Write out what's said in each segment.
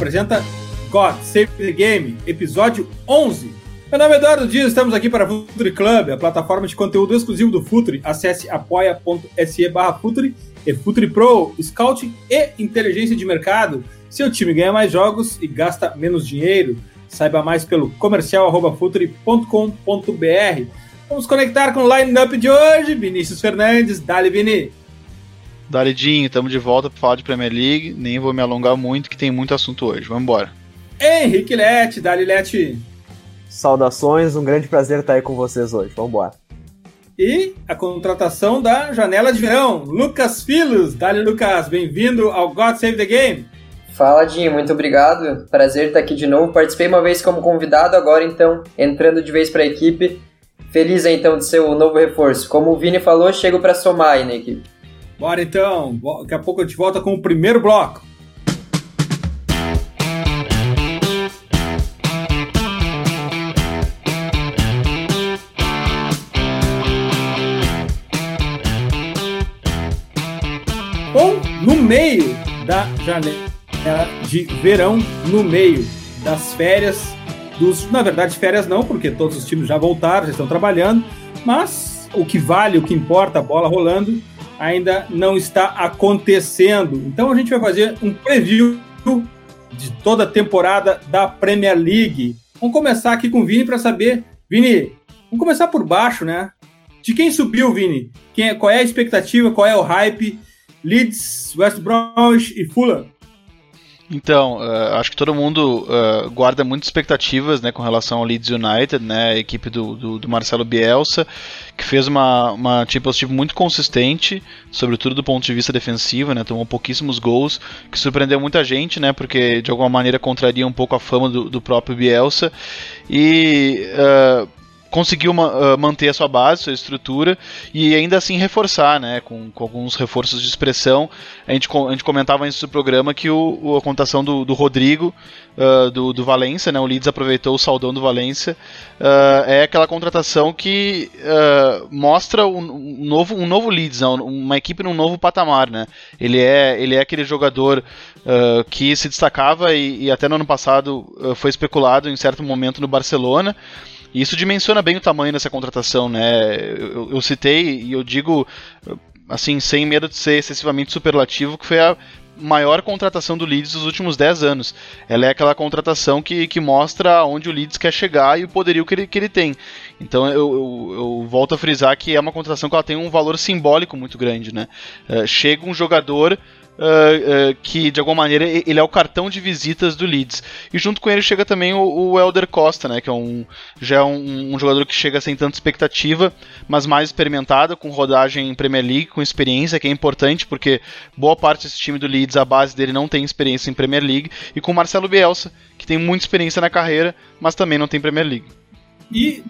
Apresenta God Save the Game, episódio 11. Meu nome é Eduardo Dias, estamos aqui para Futre Club, a plataforma de conteúdo exclusivo do Futre. Acesse apoia.se barra Futre e Futre Pro, Scouting e Inteligência de Mercado. Seu time ganha mais jogos e gasta menos dinheiro. Saiba mais pelo comercial.futre.com.br. Vamos conectar com o line-up de hoje. Vinícius Fernandes, Dali Vini. Daridinho, estamos de volta para falar de Premier League. Nem vou me alongar muito, que tem muito assunto hoje. Vamos embora. Henrique Lete, Dali Lete. Saudações, um grande prazer estar aí com vocês hoje. Vamos embora. E a contratação da janela de verão, Lucas Filos. Dali Lucas, bem-vindo ao God Save the Game. Fala, Dinho, muito obrigado. Prazer estar aqui de novo. Participei uma vez como convidado, agora então entrando de vez para a equipe. Feliz então de ser o novo reforço. Como o Vini falou, chego para somar aí na equipe. Bora então, daqui a pouco a gente volta com o primeiro bloco. Ou no meio da janela de verão, no meio das férias, dos, na verdade férias não, porque todos os times já voltaram, já estão trabalhando, mas o que vale, o que importa, a bola rolando, ainda não está acontecendo. Então a gente vai fazer um preview de toda a temporada da Premier League. Vamos começar aqui com o Vini para saber, Vini, vamos começar por baixo, né? De quem subiu, Vini? Quem é, qual é a expectativa? Qual é o hype? Leeds, West Bromwich e Fulham? Então, uh, acho que todo mundo uh, guarda muitas expectativas né, com relação ao Leeds United, né, a equipe do, do, do Marcelo Bielsa, que fez uma, uma Champions League muito consistente, sobretudo do ponto de vista defensivo, né, tomou pouquíssimos gols, que surpreendeu muita gente, né, porque de alguma maneira contraria um pouco a fama do, do próprio Bielsa. E uh, conseguiu uh, manter a sua base, sua estrutura e ainda assim reforçar, né, com, com alguns reforços de expressão. A gente, a gente comentava antes do programa que o, a contação do, do Rodrigo, uh, do, do Valência, né, o Leeds aproveitou o saldão do Valência, uh, é aquela contratação que mostra um, um, novo, um novo Leeds, uma equipe num novo patamar. Né. Ele, é, ele é aquele jogador que se destacava e, e, até no ano passado foi especulado em certo momento no Barcelona, e isso dimensiona bem o tamanho dessa contratação, né? Eu, eu citei e eu digo, assim, sem medo de ser excessivamente superlativo, que foi a maior contratação do Leeds dos últimos 10 anos. Ela é aquela contratação que, que mostra onde o Leeds quer chegar e o poderio que ele, que ele tem. Então eu, eu, eu volto a frisar que é uma contratação que ela tem um valor simbólico muito grande. Né? Uh, chega um jogador uh, que de alguma maneira ele é o cartão de visitas do Leeds. E junto com ele chega também o, o Elder Costa, né, que é um, já é um, um, jogador que chega sem tanta expectativa, mas mais experimentado, com rodagem em Premier League, com experiência, que é importante, porque boa parte desse time do Leeds, a base dele não tem experiência em Premier League, e com o Marcelo Bielsa, que tem muita experiência na carreira, mas também não tem Premier League. E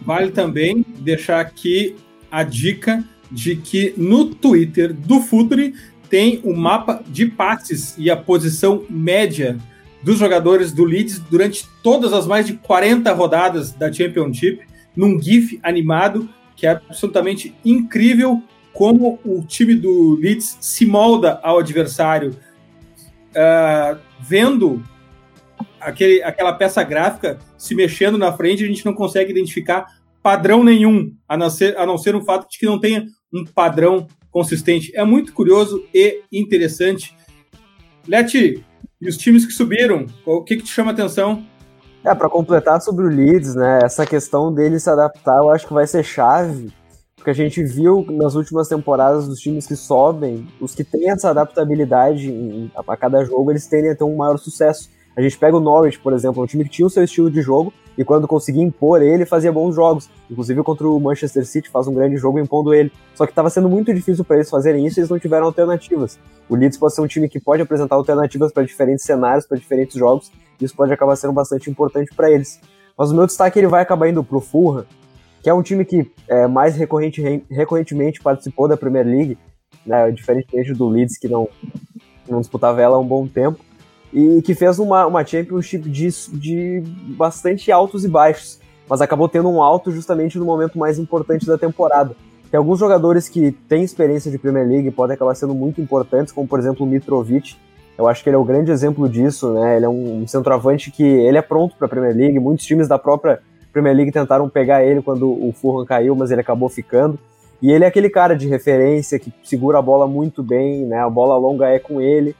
vale também deixar aqui a dica de que no Twitter do Futre tem o mapa de passes e a posição média dos jogadores do Leeds durante todas as mais de 40 rodadas da Championship, num GIF animado que é absolutamente incrível como o time do Leeds se molda ao adversário, uh, vendo aquele, aquela peça gráfica se mexendo na frente, a gente não consegue identificar padrão nenhum, a não ser, a não ser o fato de que não tenha um padrão consistente. É muito curioso e interessante. Leti, e os times que subiram, o que, que te chama a atenção? É, para completar sobre o Leeds, né, essa questão dele se adaptar, eu acho que vai ser chave, porque a gente viu nas últimas temporadas dos times que sobem, os que têm essa adaptabilidade em, a, a cada jogo, eles tendem a ter um maior sucesso. A gente pega o Norwich, por exemplo, um time que tinha o seu estilo de jogo, e quando conseguia impor ele, fazia bons jogos. Inclusive contra o Manchester City, faz um grande jogo impondo ele. Só que estava sendo muito difícil para eles fazerem isso e eles não tiveram alternativas. O Leeds pode ser um time que pode apresentar alternativas para diferentes cenários, para diferentes jogos, e isso pode acabar sendo bastante importante para eles. Mas o meu destaque ele vai acabar indo pro Fulham, que é um time que é, mais recorrente, recorrentemente participou da Premier League, né, diferentemente do Leeds, que não, não disputava ela há um bom tempo e que fez uma, uma Championship de, de bastante altos e baixos, mas acabou tendo um alto justamente no momento mais importante da temporada. Tem alguns jogadores que têm experiência de Premier League podem acabar sendo muito importantes, como por exemplo o Mitrovic, Eu acho que ele é o grande exemplo disso, né? Ele é um centroavante que ele é pronto para a Premier League. Muitos times da própria Premier League tentaram pegar ele quando o Fulham caiu, mas ele acabou ficando. E ele é aquele cara de referência que segura a bola muito bem, né? A bola longa é com ele.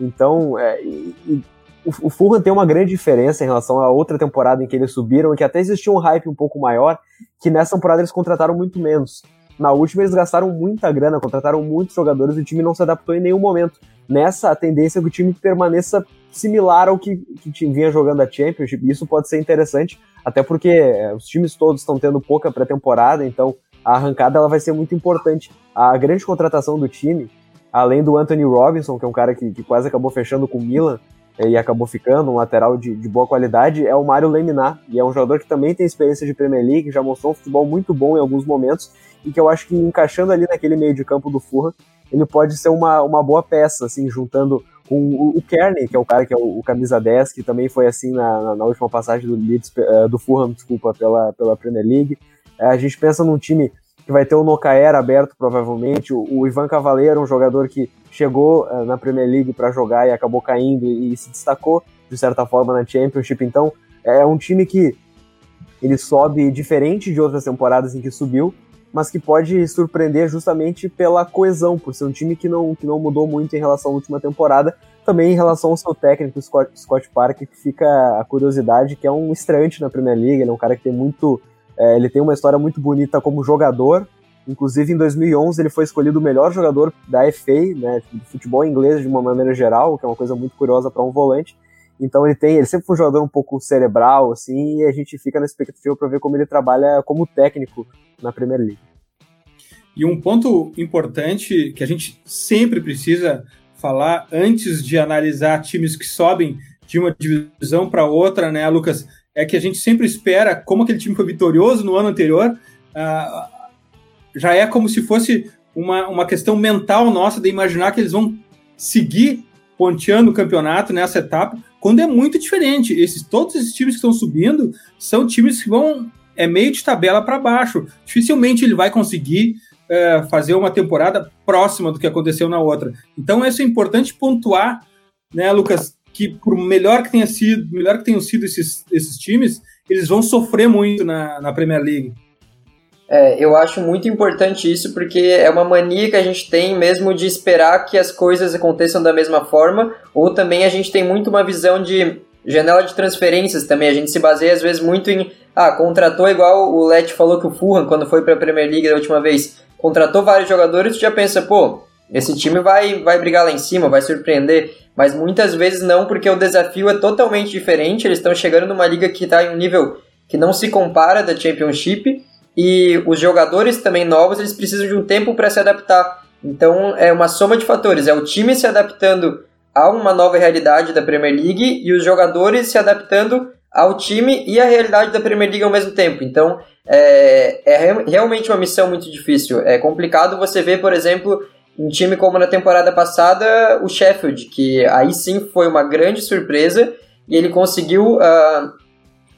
Então, é, e, e, o, o Fulham tem uma grande diferença em relação à outra temporada em que eles subiram, que até existia um hype um pouco maior, que nessa temporada eles contrataram muito menos. Na última eles gastaram muita grana, contrataram muitos jogadores e o time não se adaptou em nenhum momento. Nessa, a tendência é que o time permaneça similar ao que, que vinha jogando a Championship. Isso pode ser interessante, até porque é, os times todos estão tendo pouca pré-temporada, então a arrancada ela vai ser muito importante. A grande contratação do time, além do Anthony Robinson, que é um cara que, que quase acabou fechando com o Milan, é, e acabou ficando, um lateral de, de, boa qualidade, é o Mário Leminar, e é um jogador que também tem experiência de Premier League, já mostrou um futebol muito bom em alguns momentos, e que eu acho que encaixando ali naquele meio de campo do Fulham, ele pode ser uma, uma boa peça, assim, juntando com o, o Kearney, que é o cara que é o, o camisa 10, que também foi assim na, na, última passagem do Leeds, uh, do Fulham, desculpa, pela, pela Premier League. Uh, a gente pensa num time que vai ter o Nocaer aberto, provavelmente, o, Ivan Cavaleiro, um jogador que chegou uh, na Premier League para jogar e acabou caindo e, e se destacou, de certa forma, na Championship, então é um time que ele sobe diferente de outras temporadas em que subiu, mas que pode surpreender justamente pela coesão, por ser um time que não, que não mudou muito em relação à última temporada, também em relação ao seu técnico, Scott, Scott que fica a curiosidade, que é um estreante na Premier League, ele é um cara que tem muito, é, ele tem uma história muito bonita como jogador, inclusive em 2011 ele foi escolhido o melhor jogador da FA, né, do futebol inglês de uma maneira geral, que é uma coisa muito curiosa para um volante, então ele tem, ele sempre foi um jogador um pouco cerebral, assim, e a gente fica na expectativa para ver como ele trabalha como técnico na Premier League. E um ponto importante que a gente sempre precisa falar antes de analisar times que sobem de uma divisão para outra, né, Lucas? É que a gente sempre espera, como aquele time foi vitorioso no ano anterior, uh, já é como se fosse uma, uma questão mental nossa de imaginar que eles vão seguir ponteando o campeonato nessa etapa, quando é muito diferente. Esses, todos esses times que estão subindo são times que vão é meio de tabela para baixo. Dificilmente ele vai conseguir é, fazer uma temporada próxima do que aconteceu na outra. Então isso é importante pontuar, né, Lucas, que por melhor que tenha sido, melhor que tenham sido esses, esses times, eles vão sofrer muito na, na Premier League. É, eu acho muito importante isso porque é uma mania que a gente tem mesmo de esperar que as coisas aconteçam da mesma forma, ou também a gente tem muito uma visão de janela de transferências também. A gente se baseia às vezes muito em ah, contratou igual o Let falou que o Fulham quando foi para a Premier League da última vez, contratou vários jogadores, tu já pensa, pô, esse time vai vai brigar lá em cima, vai surpreender, mas muitas vezes não, porque o desafio é totalmente diferente. Eles estão chegando numa liga que está em um nível que não se compara da Championship e os jogadores também novos eles precisam de um tempo para se adaptar. Então é uma soma de fatores, é o time se adaptando a uma nova realidade da Premier League e os jogadores se adaptando ao time e à realidade da Premier League ao mesmo tempo. Então é, é realmente uma missão muito difícil. É complicado você ver, por exemplo, um time como na temporada passada, o Sheffield, que aí sim foi uma grande surpresa e ele conseguiu uh,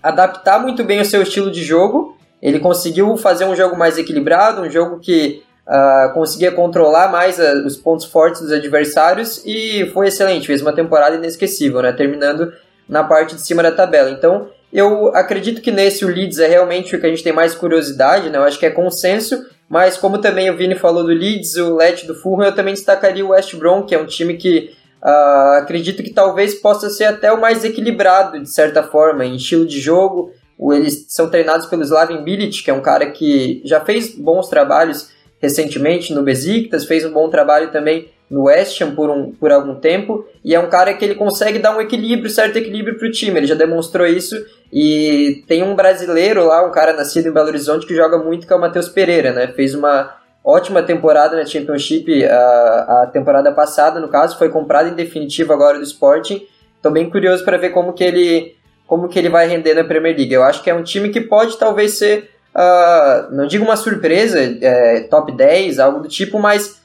adaptar muito bem o seu estilo de jogo ele conseguiu fazer um jogo mais equilibrado, um jogo que uh, conseguia controlar mais uh, os pontos fortes dos adversários e foi excelente, fez uma temporada inesquecível, né? terminando na parte de cima da tabela. Então, eu acredito que nesse o Leeds é realmente o que a gente tem mais curiosidade, né? eu acho que é consenso, mas como também o Vini falou do Leeds, o Let do Fulham, eu também destacaria o West Brom, que é um time que uh, acredito que talvez possa ser até o mais equilibrado, de certa forma, em estilo de jogo, eles são treinados pelo Slaven Bilic, que é um cara que já fez bons trabalhos recentemente no Besiktas, fez um bom trabalho também no West Ham por, um, por algum tempo, e é um cara que ele consegue dar um equilíbrio, certo equilíbrio para o time, ele já demonstrou isso, e tem um brasileiro lá, um cara nascido em Belo Horizonte, que joga muito, que é o Matheus Pereira, né? Fez uma ótima temporada na Championship, a, a temporada passada, no caso, foi comprado em definitivo agora do Sporting, estou bem curioso para ver como que ele como que ele vai render na Premier League. Eu acho que é um time que pode talvez ser, uh, não digo uma surpresa, é, top 10, algo do tipo, mas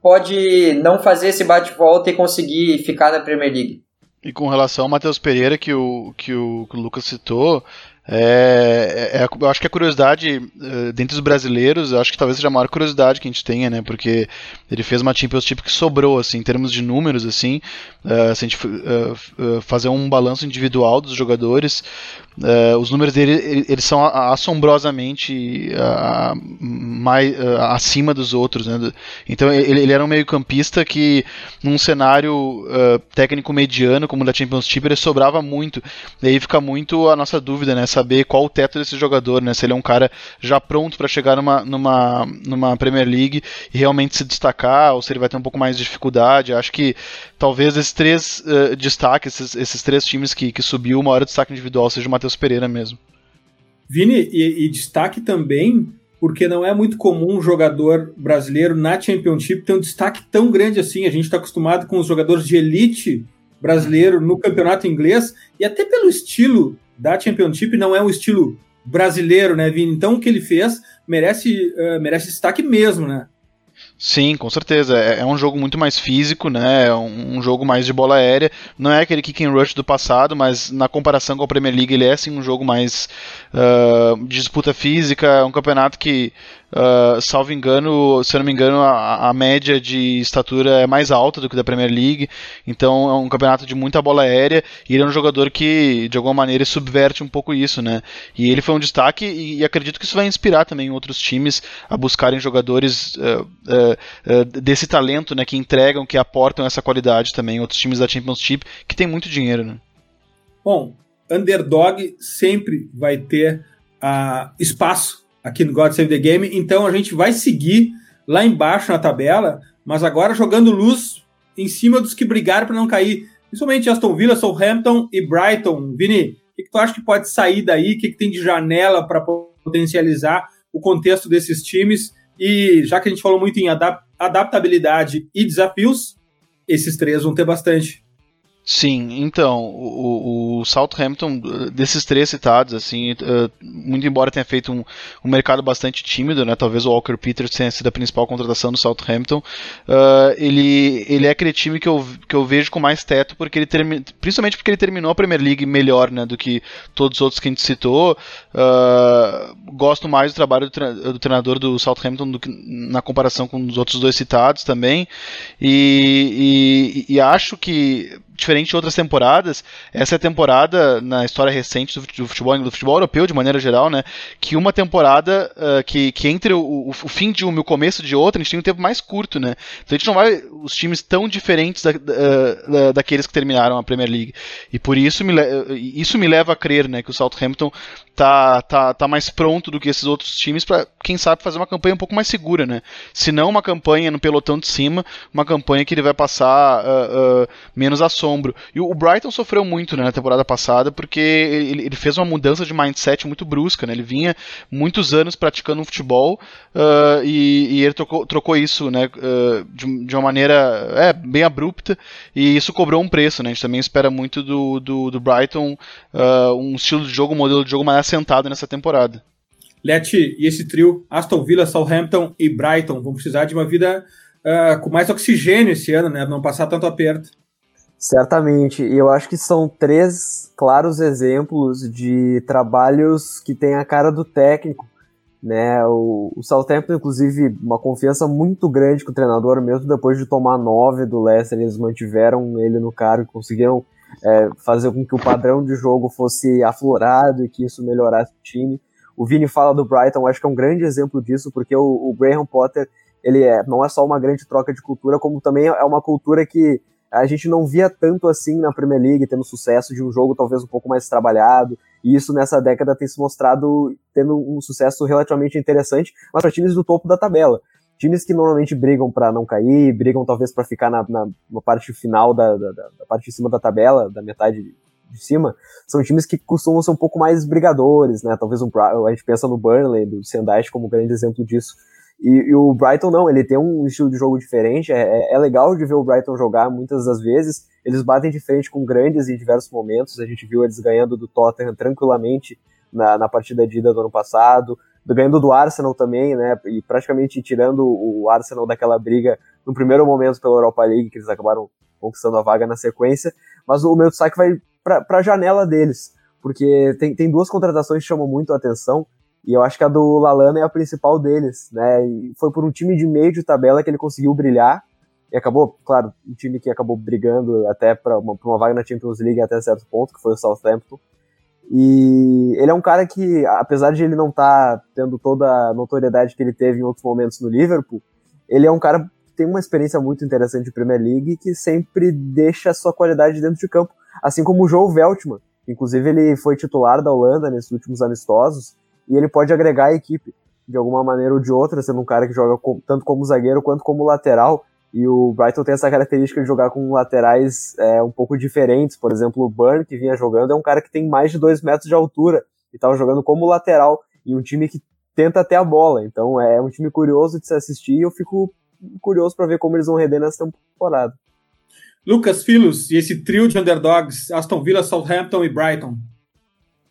pode não fazer esse bate-volta e conseguir ficar na Premier League. E com relação ao Matheus Pereira, que o, que o, que o Lucas citou, É, é, é, eu acho que a curiosidade uh, dentre os brasileiros, acho que talvez seja a maior curiosidade que a gente tenha, né? Porque ele fez uma Championship que sobrou, assim, em termos de números, assim. Uh, se a gente uh, fazer um balanço individual dos jogadores, Uh, os números dele eles são assombrosamente mais, acima dos outros. Né? Então ele, ele era um meio-campista que, num cenário técnico mediano, como o da Championship, ele sobrava muito. E aí fica muito a nossa dúvida, né? Saber qual o teto desse jogador, né? Se ele é um cara já pronto para chegar numa, numa, numa Premier League e realmente se destacar, ou se ele vai ter um pouco mais de dificuldade. Acho que talvez esses três destaques, esses, esses, três times que, que subiu, o maior destaque individual seja o Matheus Pereira mesmo. Vini, e, e, destaque também, porque não é muito comum um jogador brasileiro na Championship ter um destaque tão grande assim. A gente está acostumado com os jogadores de elite brasileiro no campeonato inglês, e até pelo estilo da Championship, não é um estilo brasileiro, né, Vini? Então o que ele fez merece, uh, merece destaque mesmo, né? Sim, com certeza. É, é, um jogo muito mais físico, né? É um, um, jogo mais de bola aérea. Não é aquele kick and rush do passado, mas na comparação com a Premier League ele é sim um jogo mais uh, de disputa física. É um campeonato que Uh, salvo engano, se eu não me engano, a, a, média de estatura é mais alta do que da Premier League. Então é um campeonato de muita bola aérea e ele é um jogador que, de alguma maneira, subverte um pouco isso, né? E ele foi um destaque e, e acredito que isso vai inspirar também outros times a buscarem jogadores uh, uh, desse talento, né? Que entregam, que aportam essa qualidade também. Outros times da Championship que tem muito dinheiro, né? Bom, underdog sempre vai ter espaço aqui no God Save the Game. Então a gente vai seguir lá embaixo na tabela, mas agora jogando luz em cima dos que brigaram para não cair. Principalmente Aston Villa, Southampton e Brighton. Vini, o que, que tu acha que pode sair daí? O que, que tem de janela para potencializar o contexto desses times? E já que a gente falou muito em adap adaptabilidade e desafios, esses três vão ter bastante. Sim, então, o, o Southampton, desses três citados, assim, uh, muito embora tenha feito um, um, mercado bastante tímido, né, talvez o Walker Peters tenha sido a principal contratação do Southampton, uh, ele, ele é aquele time que eu, que eu vejo com mais teto, porque ele termi, principalmente porque ele terminou a Premier League melhor, né, do que todos os outros que a gente citou, uh, gosto mais do trabalho do, do treinador do Southampton do que, na comparação com os outros dois citados também, e, e, e acho que diferente de outras temporadas, essa é a temporada na história recente do futebol, do futebol europeu de maneira geral, né, que uma temporada uh, que, que entre o, o, fim de uma e o começo de outra, a gente tem um tempo mais curto, né? Então a gente não vai os times tão diferentes da, uh, daqueles que terminaram a Premier League. E por isso me, isso me leva a crer, né, que o Southampton tá, tá, tá mais pronto do que esses outros times para quem sabe fazer uma campanha um pouco mais segura, né? Se não uma campanha no pelotão de cima, uma campanha que ele vai passar uh, menos ações E o Brighton sofreu muito né, na temporada passada porque ele, ele, fez uma mudança de mindset muito brusca. Né? Ele vinha muitos anos praticando um futebol uh, e, e, ele trocou, trocou isso né, uh, de, de, uma maneira é, bem abrupta e isso cobrou um preço. Né? A gente também espera muito do, do, do Brighton uh, um estilo de jogo, um modelo de jogo mais assentado nessa temporada. Leti, e esse trio, Aston Villa, Southampton e Brighton, vão precisar de uma vida uh, com mais oxigênio esse ano, né? Não passar tanto aperto. Certamente, e eu acho que são três claros exemplos de trabalhos que têm a cara do técnico, né? O, o Southampton, inclusive, uma confiança muito grande com o treinador, mesmo depois de tomar nove do Leicester, eles mantiveram ele no cargo, conseguiram é, fazer com que o padrão de jogo fosse aflorado e que isso melhorasse o time. O Vini fala do Brighton, acho que é um grande exemplo disso, porque o, o Graham Potter, ele é, não é só uma grande troca de cultura, como também é uma cultura que a gente não via tanto assim na Premier League, tendo sucesso de um jogo talvez um pouco mais trabalhado, e isso nessa década tem se mostrado tendo um sucesso relativamente interessante, mas para times do topo da tabela. Times que normalmente brigam para não cair, brigam talvez para ficar na, na, na, parte final da, da, da, parte de cima da tabela, da metade de cima, são times que costumam ser um pouco mais brigadores, né? Talvez um, a gente pensa no Burnley, do Sandage como um grande exemplo disso. E, e, o Brighton não, ele tem um estilo de jogo diferente. É, é, é, legal de ver o Brighton jogar muitas das vezes. Eles batem de frente com grandes em diversos momentos. A gente viu eles ganhando do Tottenham tranquilamente na, na partida de ida do ano passado, ganhando do Arsenal também, né? E praticamente tirando o Arsenal daquela briga no primeiro momento pela Europa League, que eles acabaram conquistando a vaga na sequência. Mas o meu destaque vai para a janela deles porque tem, tem duas contratações que chamam muito a atenção, e eu acho que a do Lalana é a principal deles, né? E foi por um time de meio de tabela que ele conseguiu brilhar, e acabou, claro, um time que acabou brigando até para uma, uma vaga na Champions League até certo ponto, que foi o Southampton. E ele é um cara que, apesar de ele não estar tá tendo toda a notoriedade que ele teve em outros momentos no Liverpool, ele é um cara que tem uma experiência muito interessante de Premier League que sempre deixa a sua qualidade dentro de campo, assim como o Joe Veltman. Inclusive, ele foi titular da Holanda nesses últimos amistosos e ele pode agregar a equipe de alguma maneira ou de outra, sendo um cara que joga tanto como zagueiro quanto como lateral. E o Brighton tem essa característica de jogar com laterais é, um pouco diferentes. Por exemplo, o Burn, que vinha jogando, é um cara que tem mais de dois metros de altura e estava jogando como lateral em um time que tenta ter a bola. Então é um time curioso de se assistir e eu fico curioso para ver como eles vão render nessa temporada. Lucas Filos e esse trio de underdogs, Aston Villa, Southampton e Brighton.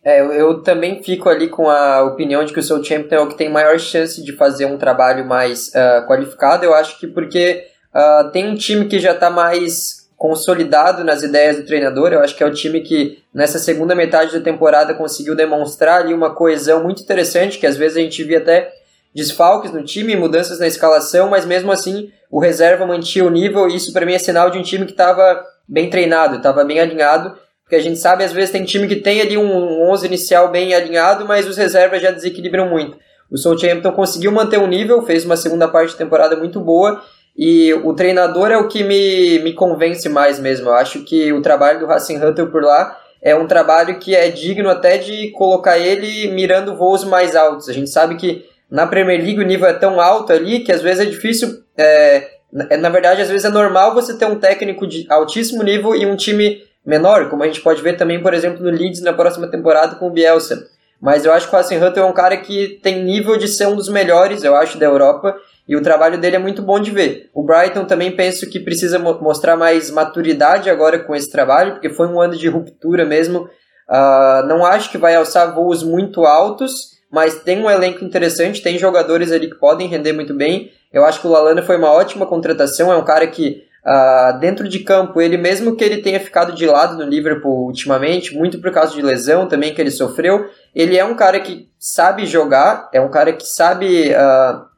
É, eu, eu, também fico ali com a opinião de que o Southampton é o que tem maior chance de fazer um trabalho mais uh, qualificado. Eu acho que porque Uh, tem um time que já está mais consolidado nas ideias do treinador. Eu acho que é o time que nessa segunda metade da temporada conseguiu demonstrar ali uma coesão muito interessante, que às vezes a gente via até desfalques no time, mudanças na escalação, mas mesmo assim o reserva mantinha o nível e isso para mim é sinal de um time que estava bem treinado, estava bem alinhado, porque a gente sabe às vezes tem time que tem ali um 11 inicial bem alinhado, mas os reservas já desequilibram muito. O Southampton conseguiu manter o nível, fez uma segunda parte de temporada muito boa e o treinador é o que me, me convence mais mesmo. Eu acho que o trabalho do Racing Hunter por lá é um trabalho que é digno até de colocar ele mirando voos mais altos. A gente sabe que na Premier League o nível é tão alto ali que às vezes é difícil. É, na verdade, às vezes é normal você ter um técnico de altíssimo nível e um time menor, como a gente pode ver também, por exemplo, no Leeds na próxima temporada com o Bielsa. Mas eu acho que o Hunter é um cara que tem nível de ser um dos melhores, eu acho, da Europa e o trabalho dele é muito bom de ver. O Brighton também penso que precisa mo mostrar mais maturidade agora com esse trabalho, porque foi um ano de ruptura mesmo. Uh, não acho que vai alçar voos muito altos, mas tem um elenco interessante, tem jogadores ali que podem render muito bem. Eu acho que o Lalana foi uma ótima contratação, é um cara que uh, dentro de campo, ele mesmo que ele tenha ficado de lado no Liverpool ultimamente, muito por causa de lesão também que ele sofreu, ele é um cara que sabe jogar, é um cara que sabe uh,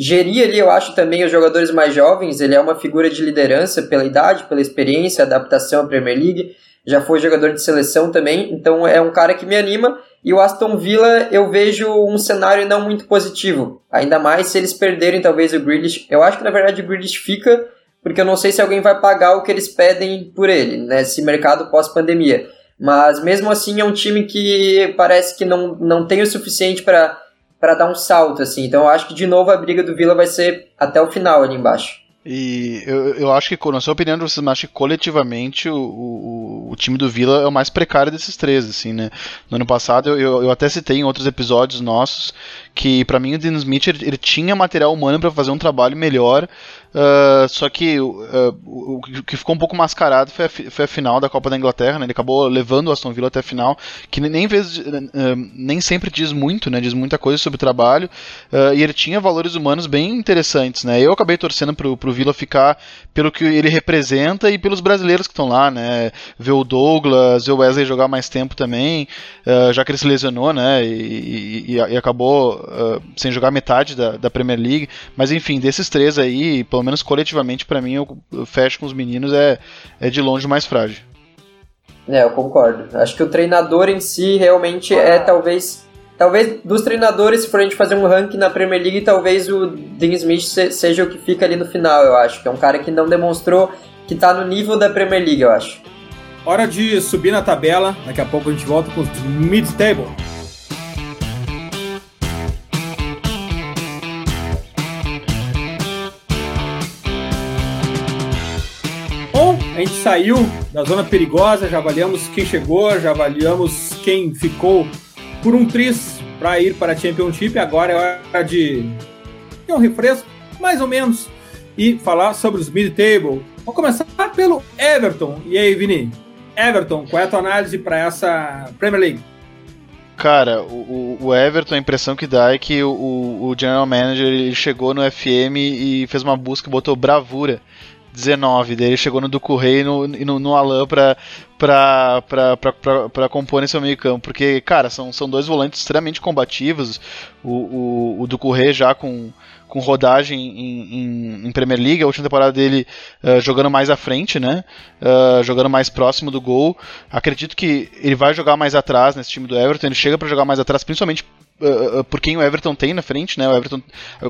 Gerir ali, eu acho também os jogadores mais jovens, ele é uma figura de liderança pela idade, pela experiência, adaptação à Premier League, já foi jogador de seleção também, então é um cara que me anima. E o Aston Villa, eu vejo um cenário não muito positivo, ainda mais se eles perderem talvez o Grealish. Eu acho que na verdade o Grealish fica, porque eu não sei se alguém vai pagar o que eles pedem por ele, nesse mercado pós-pandemia. Mas mesmo assim é um time que parece que não, não tem o suficiente para para dar um salto, assim. Então eu acho que de novo a briga do Vila vai ser até o final ali embaixo. E eu, eu acho que, na sua opinião, vocês acham que coletivamente o, o, o, time do Vila é o mais precário desses três, assim, né? No ano passado eu, eu, até citei em outros episódios nossos que, para mim, o Dean Smith ele, ele tinha material humano para fazer um trabalho melhor Uh, só que uh, o que ficou um pouco mascarado foi a, foi a final da Copa da Inglaterra, né? Ele acabou levando o Aston Villa até a final, que nem, vez, uh, nem sempre diz muito, né? Diz muita coisa sobre o trabalho. e ele tinha valores humanos bem interessantes, né? Eu acabei torcendo pro, pro Villa ficar pelo que ele representa e pelos brasileiros que estão lá, né? Ver o Douglas, ver o Wesley jogar mais tempo também, já que ele se lesionou, né? E, e, e acabou sem jogar metade da, da Premier League. Mas enfim, desses três aí, pelo menos coletivamente, para mim, eu, eu, fecho com os meninos, é, é de longe mais frágil. É, eu concordo. Acho que o treinador em si realmente é talvez. Talvez dos treinadores, se for a gente fazer um ranking na Premier League, talvez o Dean Smith seja o que fica ali no final, eu acho. Que é um cara que não demonstrou que tá no nível da Premier League, eu acho. Hora de subir na tabela. Daqui a pouco a gente volta com os mid-table. A gente saiu da zona perigosa, já avaliamos quem chegou, já avaliamos quem ficou por um tris para ir para a Championship. Agora é hora de ter um refresco, mais ou menos, e falar sobre os mid-table. Vamos começar pelo Everton. E aí, Vini? Everton, qual é a tua análise para essa Premier League? Cara, o, o, Everton, a impressão que dá é que o, o General Manager chegou no FM e fez uma busca, botou bravura 19. Daí ele chegou no Ducurrey e no, no, no Alain pra, pra, pra, pra, pra, pra compor nesse meio campo. Porque, cara, são, são dois volantes extremamente combativos. O, o, o Ducurrey já com com rodagem em, em, em, Premier League, a última temporada dele uh, jogando mais à frente, né? Uh, jogando mais próximo do gol. Acredito que ele vai jogar mais atrás nesse time do Everton, ele chega para jogar mais atrás, principalmente uh, por quem o Everton tem na frente, né? O Everton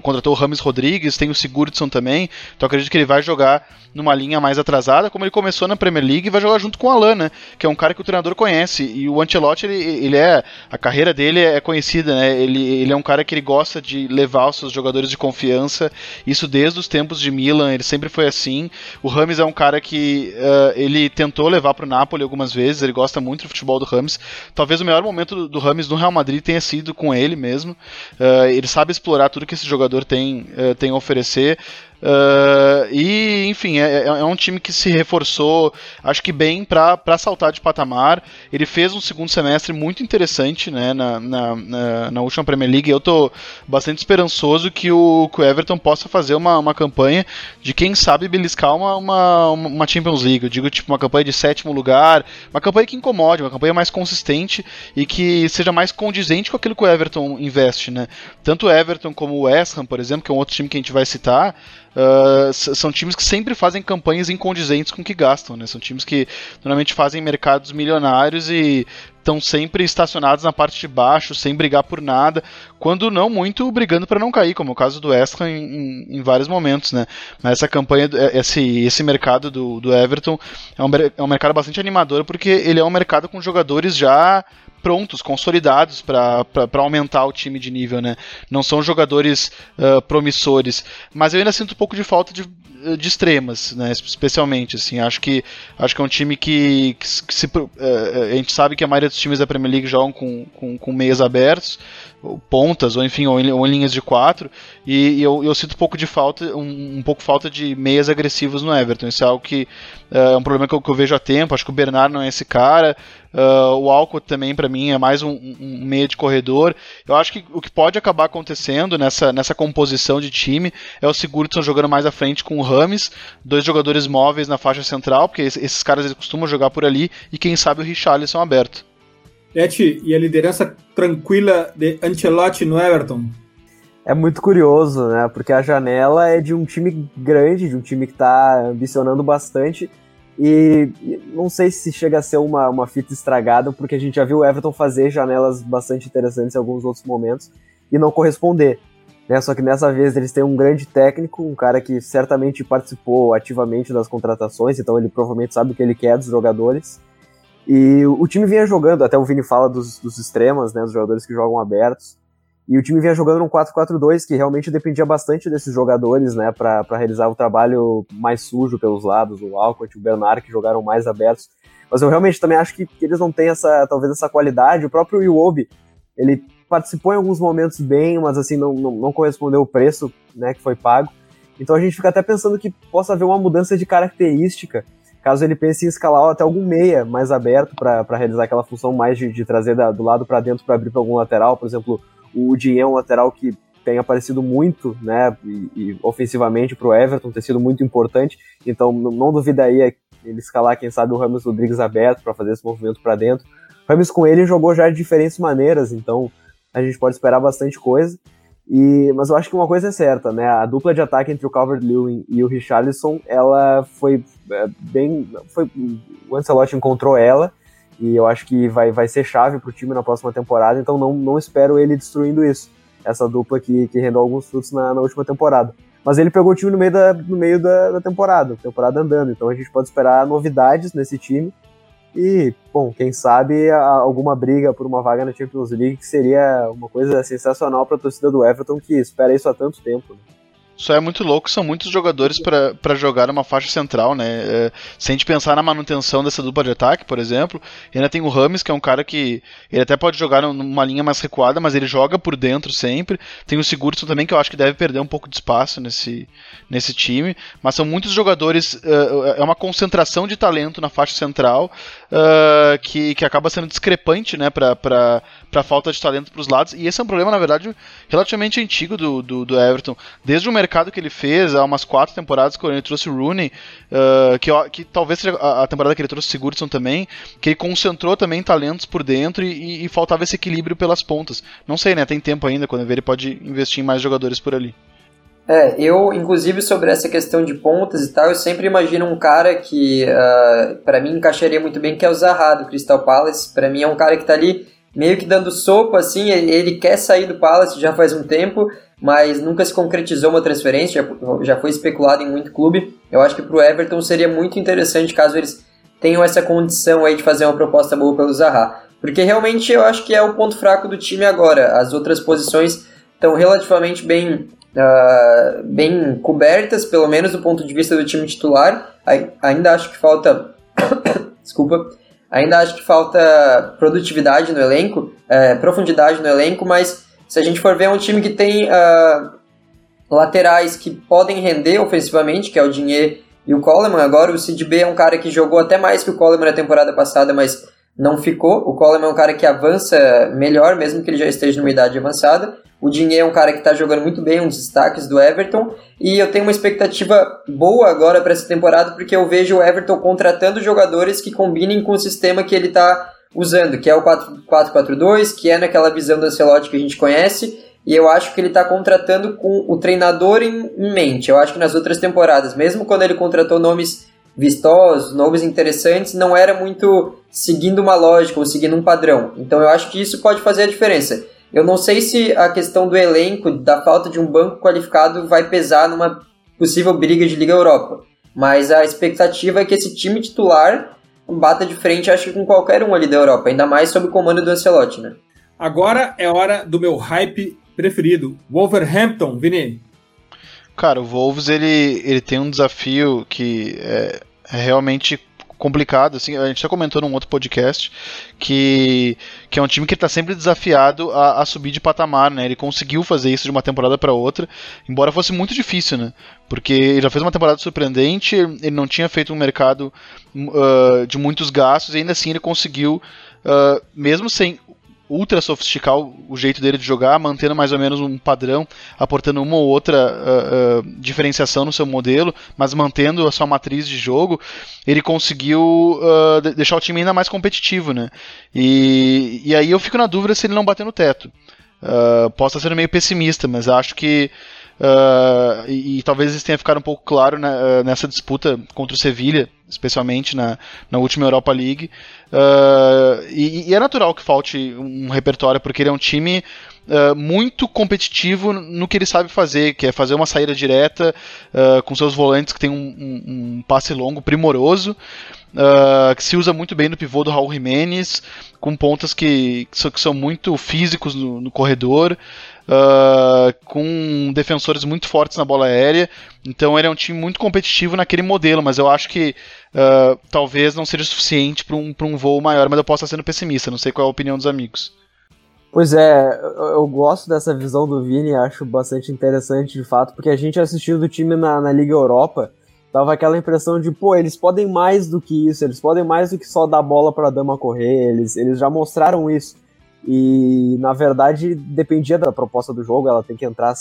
contratou o Rames Rodrigues, tem o Sigurdsson também, então acredito que ele vai jogar numa linha mais atrasada, como ele começou na Premier League, e vai jogar junto com o Alan, né? Que é um cara que o treinador conhece. E o Ancelotti, ele, ele é. A carreira dele é conhecida, né? Ele, ele é um cara que ele gosta de levar os seus jogadores de confiança. Isso desde os tempos de Milan, ele sempre foi assim. O Rames é um cara que uh, ele tentou levar para o Napoli algumas vezes, ele gosta muito do futebol do Rames. Talvez o melhor momento do, do Rames no Real Madrid tenha sido com ele mesmo. Uh, ele sabe explorar tudo que esse jogador tem, uh, tem a oferecer. Uh, e, enfim, é, é, é, um time que se reforçou, acho que bem para saltar de patamar. Ele fez um segundo semestre muito interessante né, na, na, na, na última Premier League. Eu estou bastante esperançoso que o, que o Everton possa fazer uma, uma campanha de quem sabe beliscar uma, uma, uma Champions League. Eu digo, tipo, uma campanha de sétimo lugar, uma campanha que incomode, uma campanha mais consistente e que seja mais condizente com aquilo que o Everton investe. Né? Tanto o Everton como o West Ham, por exemplo, que é um outro time que a gente vai citar. Uh, são times que sempre fazem campanhas incondizentes com o que gastam, né? São times que normalmente fazem mercados milionários e estão sempre estacionados na parte de baixo, sem brigar por nada, quando não muito brigando para não cair, como é o caso do West em, em, vários momentos, né? Mas essa campanha, esse, esse mercado do, do Everton é um, é um mercado bastante animador, porque ele é um mercado com jogadores já prontos, consolidados para aumentar o time de nível, né? Não são jogadores uh, promissores, mas eu ainda sinto um pouco de falta de, de extremas, né? Especialmente, assim, acho que acho que é um time que, que, que se, uh, a gente sabe que a maioria dos times da Premier League jogam com, com, com meias abertos, ou pontas, ou enfim, ou em, ou em linhas de quatro, e, e eu, eu, sinto um pouco de falta, um, um, pouco falta de meias agressivos no Everton. Isso é algo que uh, é um problema que eu, que eu, vejo há tempo. Acho que o Bernard não é esse cara. Uh, o Alcott também, para mim, é mais um, um, meia de corredor. Eu acho que o que pode acabar acontecendo nessa, nessa composição de time é o Sigurdsson jogando mais à frente com o Rames, dois jogadores móveis na faixa central, porque esses caras eles costumam jogar por ali, e quem sabe o Richarlison aberto. Eti, e a liderança tranquila de Ancelotti no Everton? É muito curioso, né? Porque a janela é de um time grande, de um time que está ambicionando bastante. E não sei se chega a ser uma, uma fita estragada, porque a gente já viu o Everton fazer janelas bastante interessantes em alguns outros momentos e não corresponder. Né? Só que dessa vez eles têm um grande técnico, um cara que certamente participou ativamente das contratações, então ele provavelmente sabe o que ele quer dos jogadores. E o time vinha jogando, até o Vini fala dos, dos extremas, né, dos jogadores que jogam abertos. E o time vinha jogando um 4-4-2 que realmente dependia bastante desses jogadores, né, para realizar o trabalho mais sujo pelos lados, o Alcott, o Bernard, que jogaram mais abertos. Mas eu realmente também acho que, que eles não têm essa, talvez essa qualidade. O próprio Iwobi, ele participou em alguns momentos bem, mas assim, não, não, não correspondeu o preço, né, que foi pago. Então a gente fica até pensando que possa haver uma mudança de característica caso ele pense em escalar até algum meia mais aberto para realizar aquela função mais de, de trazer da, do lado para dentro para abrir para algum lateral. Por exemplo, o Udin é um lateral que tem aparecido muito, né, e, e ofensivamente para o Everton, ter sido muito importante. Então, não, não duvida aí ele escalar, quem sabe, o Ramos Rodrigues aberto para fazer esse movimento para dentro. O Ramos com ele jogou já de diferentes maneiras, então a gente pode esperar bastante coisa. E, mas eu acho que uma coisa é certa, né? A dupla de ataque entre o Calvert-Lewin e o Richarlison, ela foi é, bem... Foi, o Ancelotti encontrou ela e eu acho que vai, vai ser chave para o time na próxima temporada, então não, não espero ele destruindo isso. Essa dupla que, que rendeu alguns frutos na, na última temporada. Mas ele pegou o time no meio da, no meio da, da temporada, temporada andando, então a gente pode esperar novidades nesse time e, bom, quem sabe alguma briga por uma vaga na Champions League, que seria uma coisa sensacional para a torcida do Everton, que espera isso há tanto tempo. Né? Isso é muito louco, são muitos jogadores para jogar numa faixa central, né? É, se a gente pensar na manutenção dessa dupla de ataque, por exemplo, ainda tem o Rames, que é um cara que ele até pode jogar numa linha mais recuada, mas ele joga por dentro sempre. Tem o Sigurdsson também, que eu acho que deve perder um pouco de espaço nesse, nesse time. Mas são muitos jogadores, uh, é uma concentração de talento na faixa central uh, que, que acaba sendo discrepante, né, para para falta de talento para os lados. E esse é um problema, na verdade, relativamente antigo do, do, do, Everton. Desde o mercado que ele fez, há umas quatro temporadas, quando ele trouxe o Rooney, uh, que, que talvez seja a, a, temporada que ele trouxe o Sigurdsson também, que ele concentrou também talentos por dentro e, e, faltava esse equilíbrio pelas pontas. Não sei, né? Tem tempo ainda, quando ele pode investir em mais jogadores por ali. É, eu, inclusive, sobre essa questão de pontas e tal, eu sempre imagino um cara que, uh, ah, para mim, encaixaria muito bem, que é o Zaha, do Crystal Palace. para mim, é um cara que tá ali meio que dando sopa, assim, ele, quer sair do Palace já faz um tempo, mas nunca se concretizou uma transferência, já, já foi especulado em muito clube. Eu acho que pro Everton seria muito interessante caso eles tenham essa condição aí de fazer uma proposta boa pelo Zaha. Porque realmente eu acho que é o ponto fraco do time agora. As outras posições estão relativamente bem uh, bem cobertas, pelo menos do ponto de vista do time titular. Ainda acho que falta. Desculpa. Ainda acho que falta produtividade no elenco, é, profundidade no elenco, mas se a gente for ver, é um time que tem uh, laterais que podem render ofensivamente, que é o Dinheiro e o Coleman. Agora, o Sid B é um cara que jogou até mais que o Coleman na temporada passada, mas não ficou. O Coleman é um cara que avança melhor, mesmo que ele já esteja numa idade avançada. O Dinheiro é um cara que está jogando muito bem, um dos destaques do Everton. E eu tenho uma expectativa boa agora para essa temporada, porque eu vejo o Everton contratando jogadores que combinem com o sistema que ele está usando, que é o 4-4-2, que é naquela visão do Ancelotti que a gente conhece. E eu acho que ele está contratando com o treinador em, em mente. Eu acho que nas outras temporadas, mesmo quando ele contratou nomes vistosos, nomes interessantes, não era muito seguindo uma lógica ou seguindo um padrão. Então eu acho que isso pode fazer a diferença. Eu não sei se a questão do elenco, da falta de um banco qualificado, vai pesar numa possível briga de Liga Europa. Mas a expectativa é que esse time titular bata de frente, acho que com qualquer um ali da Europa, ainda mais sob o comando do Ancelotti, né? Agora é hora do meu hype preferido, Wolverhampton, Vini. Cara, o Wolves ele, ele tem um desafio que é, é realmente complicado, assim, a gente já comentou num outro podcast que, que é um time que está sempre desafiado a, a, subir de patamar, né? Ele conseguiu fazer isso de uma temporada para outra, embora fosse muito difícil, né? Porque ele já fez uma temporada surpreendente, ele não tinha feito um mercado uh, de muitos gastos e ainda assim ele conseguiu, uh, mesmo sem ultra sofisticar o jeito dele de jogar, mantendo mais ou menos um padrão, aportando uma ou outra uh, uh, diferenciação no seu modelo, mas mantendo a sua matriz de jogo, ele conseguiu uh, deixar o time ainda mais competitivo, né? E, e aí eu fico na dúvida se ele não bater no teto. posso estar sendo meio pessimista, mas acho que Uh, e, e, talvez isso tenha ficado um pouco claro né, nessa disputa contra o Sevilha, especialmente na, na última Europa League. Uh, e, e, é natural que falte um repertório, porque ele é um time uh, muito competitivo no que ele sabe fazer, que é fazer uma saída direta com seus volantes que tem um, um, um passe longo primoroso. que se usa muito bem no pivô do Raul Jimenez, com pontas que, que, são, que são muito físicos no, no corredor uh, com defensores muito fortes na bola aérea. Então ele é um time muito competitivo naquele modelo, mas eu acho que uh, talvez não seja suficiente para um, um voo maior, mas eu posso estar sendo pessimista, não sei qual é a opinião dos amigos. Pois é, eu gosto dessa visão do Vini, acho bastante interessante de fato, porque a gente assistiu do time na, na Liga Europa, dava aquela impressão de, pô, eles podem mais do que isso, eles podem mais do que só dar bola para a dama correr, eles, eles já mostraram isso. E na verdade dependia da proposta do jogo, ela tem que entrar,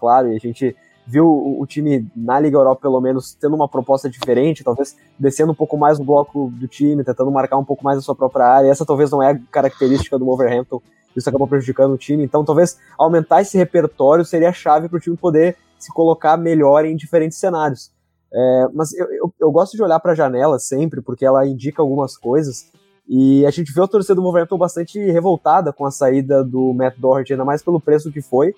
claro, e a gente viu o, time na Liga Europa pelo menos tendo uma proposta diferente, talvez descendo um pouco mais no bloco do time, tentando marcar um pouco mais a sua própria área. Essa talvez não é a característica do Wolverhampton, isso acabou prejudicando o time. Então talvez aumentar esse repertório seria a chave para o time poder se colocar melhor em diferentes cenários. É, mas eu, eu, eu, gosto de olhar para a janela sempre, porque ela indica algumas coisas. E a gente vê a torcida do Wolverhampton bastante revoltada com a saída do Matt Doherty, ainda mais pelo preço que foi,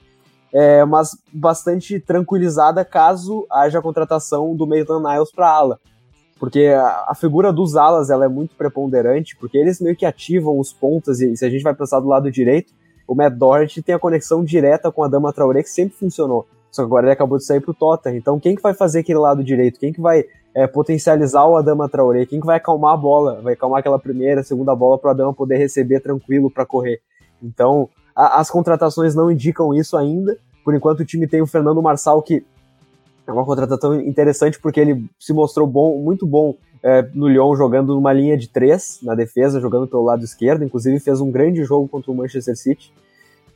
é, mas bastante tranquilizada caso haja a contratação do Maitland Niles para ala. Porque a, a, figura dos alas ela é muito preponderante, porque eles meio que ativam os pontas, e se a gente vai pensar do lado direito, o Matt Doherty tem a conexão direta com a Dama Traoré, que sempre funcionou. Só que agora ele acabou de sair pro Tottenham. Então quem que vai fazer aquele lado direito? Quem que vai é, potencializar o Adama Traoré? Quem que vai acalmar a bola? Vai acalmar aquela primeira, segunda bola para o Adama poder receber tranquilo para correr. Então, a, as contratações não indicam isso ainda. Por enquanto, o time tem o Fernando Marçal, que é uma contratação interessante porque ele se mostrou bom, muito bom é, no Lyon jogando numa linha de três na defesa, jogando pelo lado esquerdo, inclusive fez um grande jogo contra o Manchester City.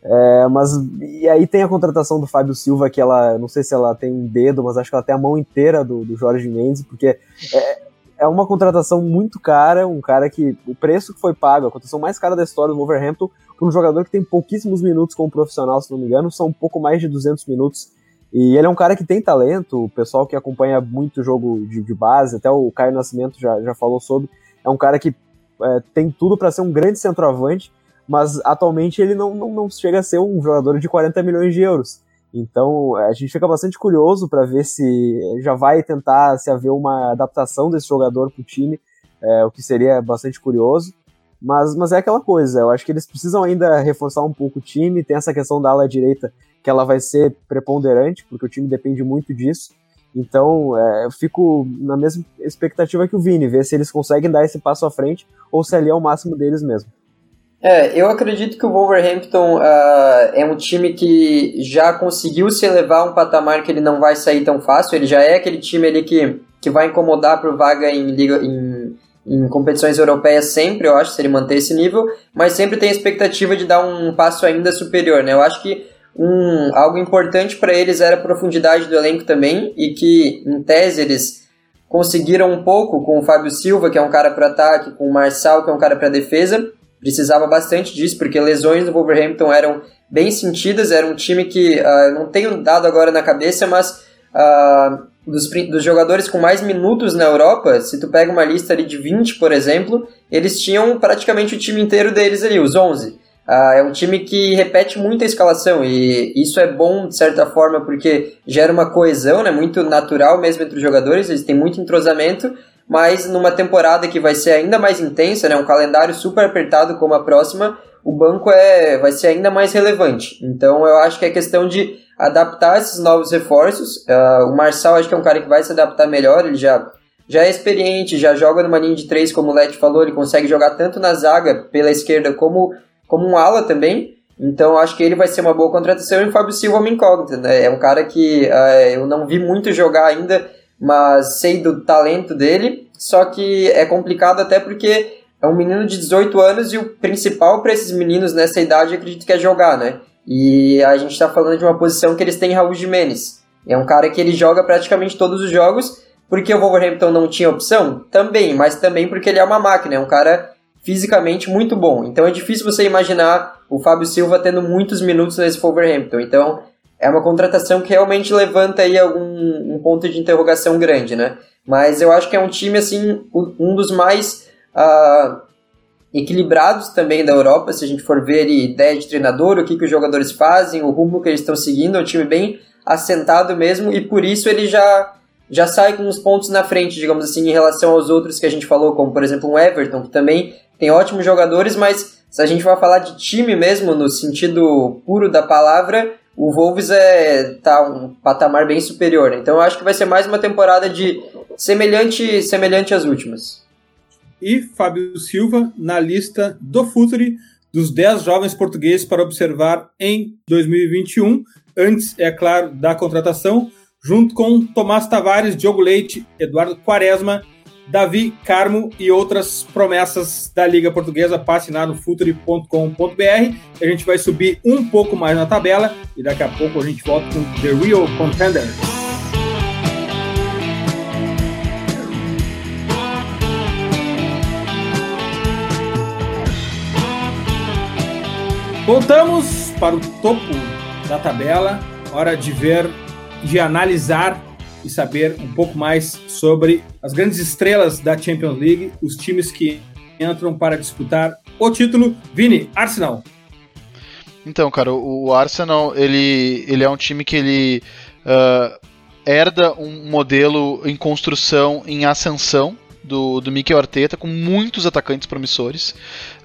É, mas e aí tem a contratação do Fábio Silva, que ela, não sei se ela tem um dedo, mas acho que ela tem a mão inteira do, do Jorge Mendes, porque é, é uma contratação muito cara, um cara que o preço que foi pago, a contratação mais cara da história do Wolverhampton, para um jogador que tem pouquíssimos minutos como profissional, se não me engano, são um pouco mais de 200 minutos. E ele é um cara que tem talento, o pessoal que acompanha muito o jogo de, de base, até o Caio Nascimento já, já falou sobre, é um cara que é, tem tudo para ser um grande centroavante, mas atualmente ele não, não, não chega a ser um jogador de 40 milhões de euros. Então a gente fica bastante curioso para ver se já vai tentar se haver uma adaptação desse jogador para o time, é, o que seria bastante curioso. Mas, mas é aquela coisa, eu acho que eles precisam ainda reforçar um pouco o time. Tem essa questão da ala direita que ela vai ser preponderante, porque o time depende muito disso. Então, é, eu fico na mesma expectativa que o Vini, ver se eles conseguem dar esse passo à frente ou se ali é o máximo deles mesmo. É, eu acredito que o Wolverhampton uh, é um time que já conseguiu se elevar a um patamar que ele não vai sair tão fácil. Ele já é aquele time ali que, que vai incomodar por vaga em, liga, em, em competições europeias sempre, eu acho, se ele manter esse nível, mas sempre tem a expectativa de dar um passo ainda superior, né? Eu acho que um, algo importante para eles era a profundidade do elenco também, e que, em tese, eles conseguiram um pouco com o Fábio Silva, que é um cara para ataque, com o Marçal, que é um cara para defesa, precisava bastante disso, porque lesões do Wolverhampton eram bem sentidas, era um time que uh, não tenho dado agora na cabeça, mas uh, dos, dos, jogadores com mais minutos na Europa, se tu pega uma lista ali de 20, por exemplo, eles tinham praticamente o time inteiro deles ali, os 11. Uh, ah, é um time que repete muito a escalação e isso é bom de certa forma porque gera uma coesão, né, muito natural mesmo entre os jogadores, eles têm muito entrosamento mas numa temporada que vai ser ainda mais intensa, né, um calendário super apertado como a próxima, o banco é, vai ser ainda mais relevante. Então eu acho que é questão de adaptar esses novos reforços. Uh, o Marçal acho que é um cara que vai se adaptar melhor, ele já, já é experiente, já joga numa linha de três, como o Leti falou, ele consegue jogar tanto na zaga pela esquerda como, como um ala também. Então acho que ele vai ser uma boa contratação e o Fábio Silva é uma incógnita, né? É um cara que uh, eu não vi muito jogar ainda mas sei do talento dele. Só que é complicado até porque é um menino de 18 anos e o principal para esses meninos nessa idade acredito que é jogar, né? E a gente está falando de uma posição que eles têm Raul Jimenez. É um cara que ele joga praticamente todos os jogos. Porque o Wolverhampton não tinha opção? Também, mas também porque ele é uma máquina, é um cara fisicamente muito bom. Então é difícil você imaginar o Fábio Silva tendo muitos minutos nesse Wolverhampton. Então é uma contratação que realmente levanta aí algum um ponto de interrogação grande, né? Mas eu acho que é um time, assim, um dos mais uh, equilibrados também da Europa, se a gente for ver ali, ideia de treinador, o que, que os jogadores fazem, o rumo que eles estão seguindo, é um time bem assentado mesmo, e por isso ele já, já sai com uns pontos na frente, digamos assim, em relação aos outros que a gente falou, como por exemplo um Everton, que também tem ótimos jogadores, mas se a gente vai falar de time mesmo, no sentido puro da palavra, o Wolves é tá um patamar bem superior. Né? Então eu acho que vai ser mais uma temporada de semelhante semelhante às últimas. E Fábio Silva na lista do Futuri dos 10 jovens portugueses para observar em 2021, antes, é claro, da contratação, junto com Tomás Tavares, Diogo Leite, Eduardo Quaresma Davi Carmo e outras promessas da Liga Portuguesa. Passe lá no futuri.com.br. A gente vai subir um pouco mais na tabela e daqui a pouco a gente volta com The Real Contender. Voltamos para o topo da tabela. Hora de ver, de analisar e saber um pouco mais sobre as grandes estrelas da Champions League, os times que entram para disputar o título. Vini, Arsenal. Então, cara, o Arsenal ele, ele é um time que ele uh, herda um modelo em construção, em ascensão do, do Mikel Arteta, com muitos atacantes promissores,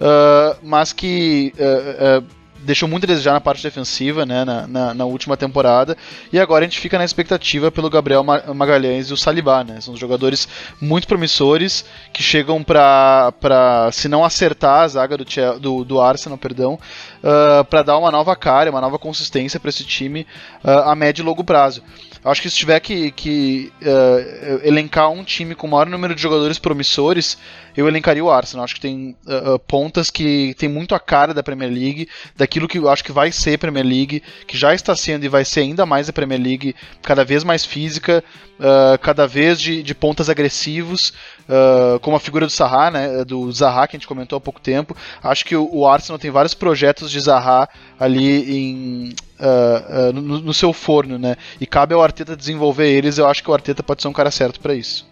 uh, mas que uh, deixou muito a desejar na parte defensiva, né, na, na, na, última temporada, e agora a gente fica na expectativa pelo Gabriel Magalhães e o Saliba, né, são jogadores muito promissores que chegam para, se não acertar a zaga do, do, do Arsenal, perdão, uh, ah, para dar uma nova cara, uma nova consistência para esse time uh, a médio e longo prazo. Eu acho que se tiver que, que uh, elencar um time com o maior número de jogadores promissores, eu elencaria o Arsenal. Acho que tem uh, pontas que tem muito a cara da Premier League, daquilo que eu acho que vai ser Premier League, que já está sendo e vai ser ainda mais a Premier League, cada vez mais física, uh, cada vez de, de pontas agressivos, uh, como a figura do Zaha, né, do Zaha que a gente comentou há pouco tempo. Acho que o, o Arsenal tem vários projetos de Zaha ali em, uh, no, no, seu forno, né? E cabe ao Arteta desenvolver eles. Eu acho que o Arteta pode ser um cara certo para isso.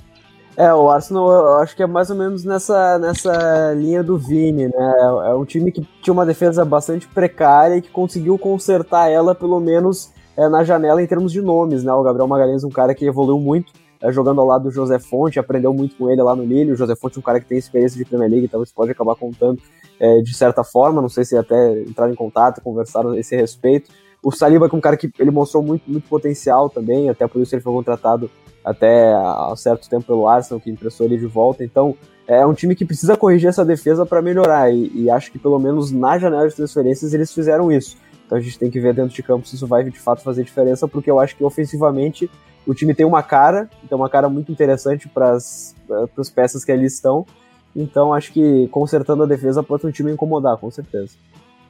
É, o Arsenal eu acho que é mais ou menos nessa, nessa linha do Vini, né? É um time que tinha uma defesa bastante precária e que conseguiu consertar ela, pelo menos é, na janela, em termos de nomes, né? O Gabriel Magalhães é um cara que evoluiu muito é, jogando ao lado do José Fonte, aprendeu muito com ele lá no Lille. O José Fonte é um cara que tem experiência de Premier League, então isso pode acabar contando é, de certa forma. Não sei se até entrar em contato, conversar a esse respeito. O Saliba, é um cara que ele mostrou muito, muito potencial também, até por isso ele foi contratado até há certo tempo pelo Arsenal, que impressou ele de volta. Então, é um time que precisa corrigir essa defesa para melhorar, e, e, acho que pelo menos na janela de transferências eles fizeram isso. Então a gente tem que ver dentro de campo se isso vai de fato fazer diferença, porque eu acho que ofensivamente o time tem uma cara, tem uma cara muito interessante para as peças que ali estão. Então acho que consertando a defesa pode o time incomodar, com certeza.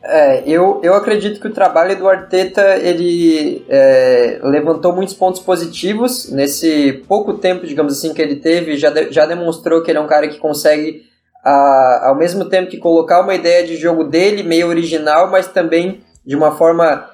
É, eu, eu acredito que o trabalho do Arteta ele é, levantou muitos pontos positivos nesse pouco tempo, digamos assim, que ele teve. Já, de, já demonstrou que ele é um cara que consegue, a, ao mesmo tempo que colocar uma ideia de jogo dele, meio original, mas também de uma forma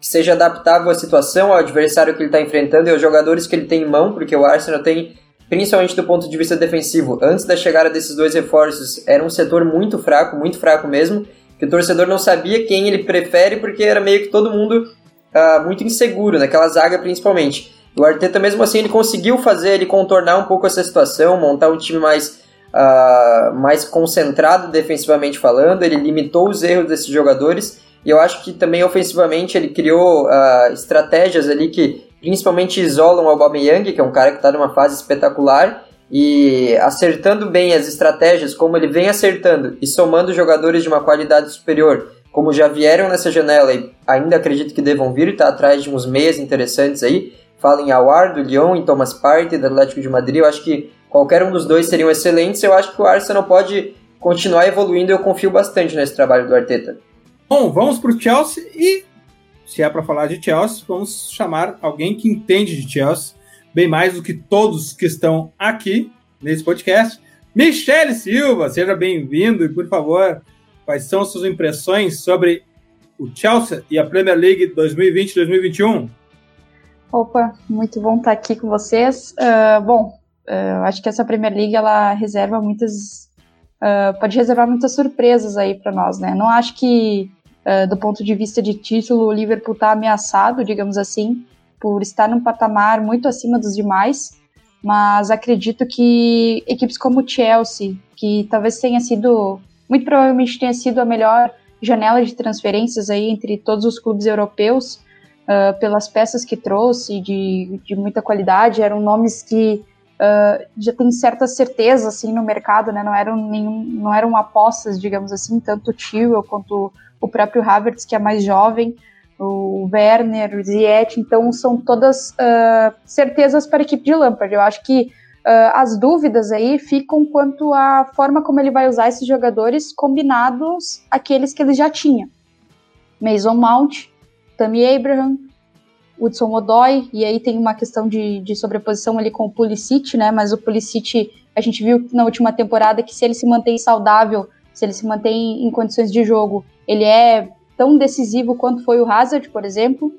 que seja adaptável à situação, ao adversário que ele está enfrentando e aos jogadores que ele tem em mão, porque o Arsenal tem, principalmente do ponto de vista defensivo, antes da chegada desses dois reforços, era um setor muito fraco, muito fraco mesmo que o torcedor não sabia quem ele prefere, porque era meio que todo mundo uh, muito inseguro, naquela zaga principalmente. O Arteta, mesmo assim, ele conseguiu fazer, ele contornar um pouco essa situação, montar um time mais, uh, mais concentrado defensivamente falando, ele limitou os erros desses jogadores, e eu acho que também ofensivamente ele criou uh, estratégias ali que principalmente isolam o Aubameyang, que é um cara que está numa fase espetacular, e acertando bem as estratégias, como ele vem acertando, e somando jogadores de uma qualidade superior, como já vieram nessa janela e ainda acredito que devam vir, está atrás de uns meias interessantes aí. Fala em Awar, do Lyon, em Thomas Partey, do Atlético de Madrid. Eu acho que qualquer um dos dois seriam excelentes. Eu acho que o Arsenal pode continuar evoluindo. Eu confio bastante nesse trabalho do Arteta. Bom, vamos para o Chelsea e, se é para falar de Chelsea, vamos chamar alguém que entende de Chelsea bem mais do que todos que estão aqui nesse podcast. Michele Silva, seja bem-vindo e, por favor, quais são suas impressões sobre o Chelsea e a Premier League 2020-2021? Opa, muito bom estar aqui com vocês. Uh, bom, uh, acho que essa Premier League ela reserva muitas, uh, pode reservar muitas surpresas aí para nós, né? Não acho que do ponto de vista de título o Liverpool está ameaçado, digamos assim, por estar num patamar muito acima dos demais, mas acredito que equipes como o Chelsea, que talvez tenha sido, muito provavelmente tenha sido a melhor janela de transferências aí entre todos os clubes europeus, uh, pelas peças que trouxe, de, de muita qualidade, eram nomes que uh, já tem certa certeza assim no mercado, né? Não eram nenhum, não eram apostas, digamos assim, tanto o Tio quanto o próprio Havertz, que é mais jovem o Werner, o Ziyech, então são todas uh, certezas para a equipe de Lampard. Eu acho que uh, as dúvidas aí ficam quanto à forma como ele vai usar esses jogadores combinados àqueles que ele já tinha. Mason Mount, Tammy Abraham, Hudson Odoi, e aí tem uma questão de, de sobreposição ali com o Pulisic, né, mas o Pulisic, a gente viu na última temporada que se ele se mantém saudável, se ele se mantém em condições de jogo, ele é tão decisivo quanto foi o Hazard, por exemplo.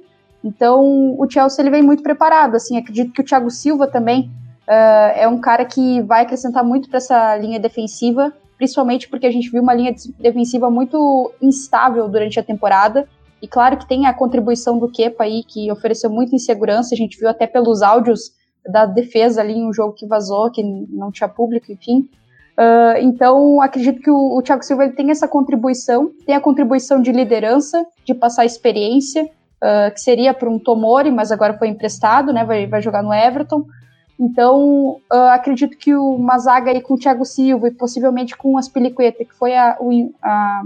Então, o Chelsea ele vem muito preparado. Assim, acredito que o Thiago Silva também uh, é um cara que vai acrescentar muito para essa linha defensiva, principalmente porque a gente viu uma linha defensiva muito instável durante a temporada. E claro que tem a contribuição do Kepa aí, que ofereceu muita insegurança. A gente viu até pelos áudios da defesa ali um jogo que vazou, que não tinha público, enfim. Uh, então, acredito que o, o Thiago Silva ele tem essa contribuição, tem a contribuição de liderança, de passar experiência, uh, que seria para um Tomori, mas agora foi emprestado, né? Vai, vai jogar no Everton. Então, uh, acredito que o Mazaga aí com o Thiago Silva e possivelmente com o Aspilicueta, que foi a, o, a,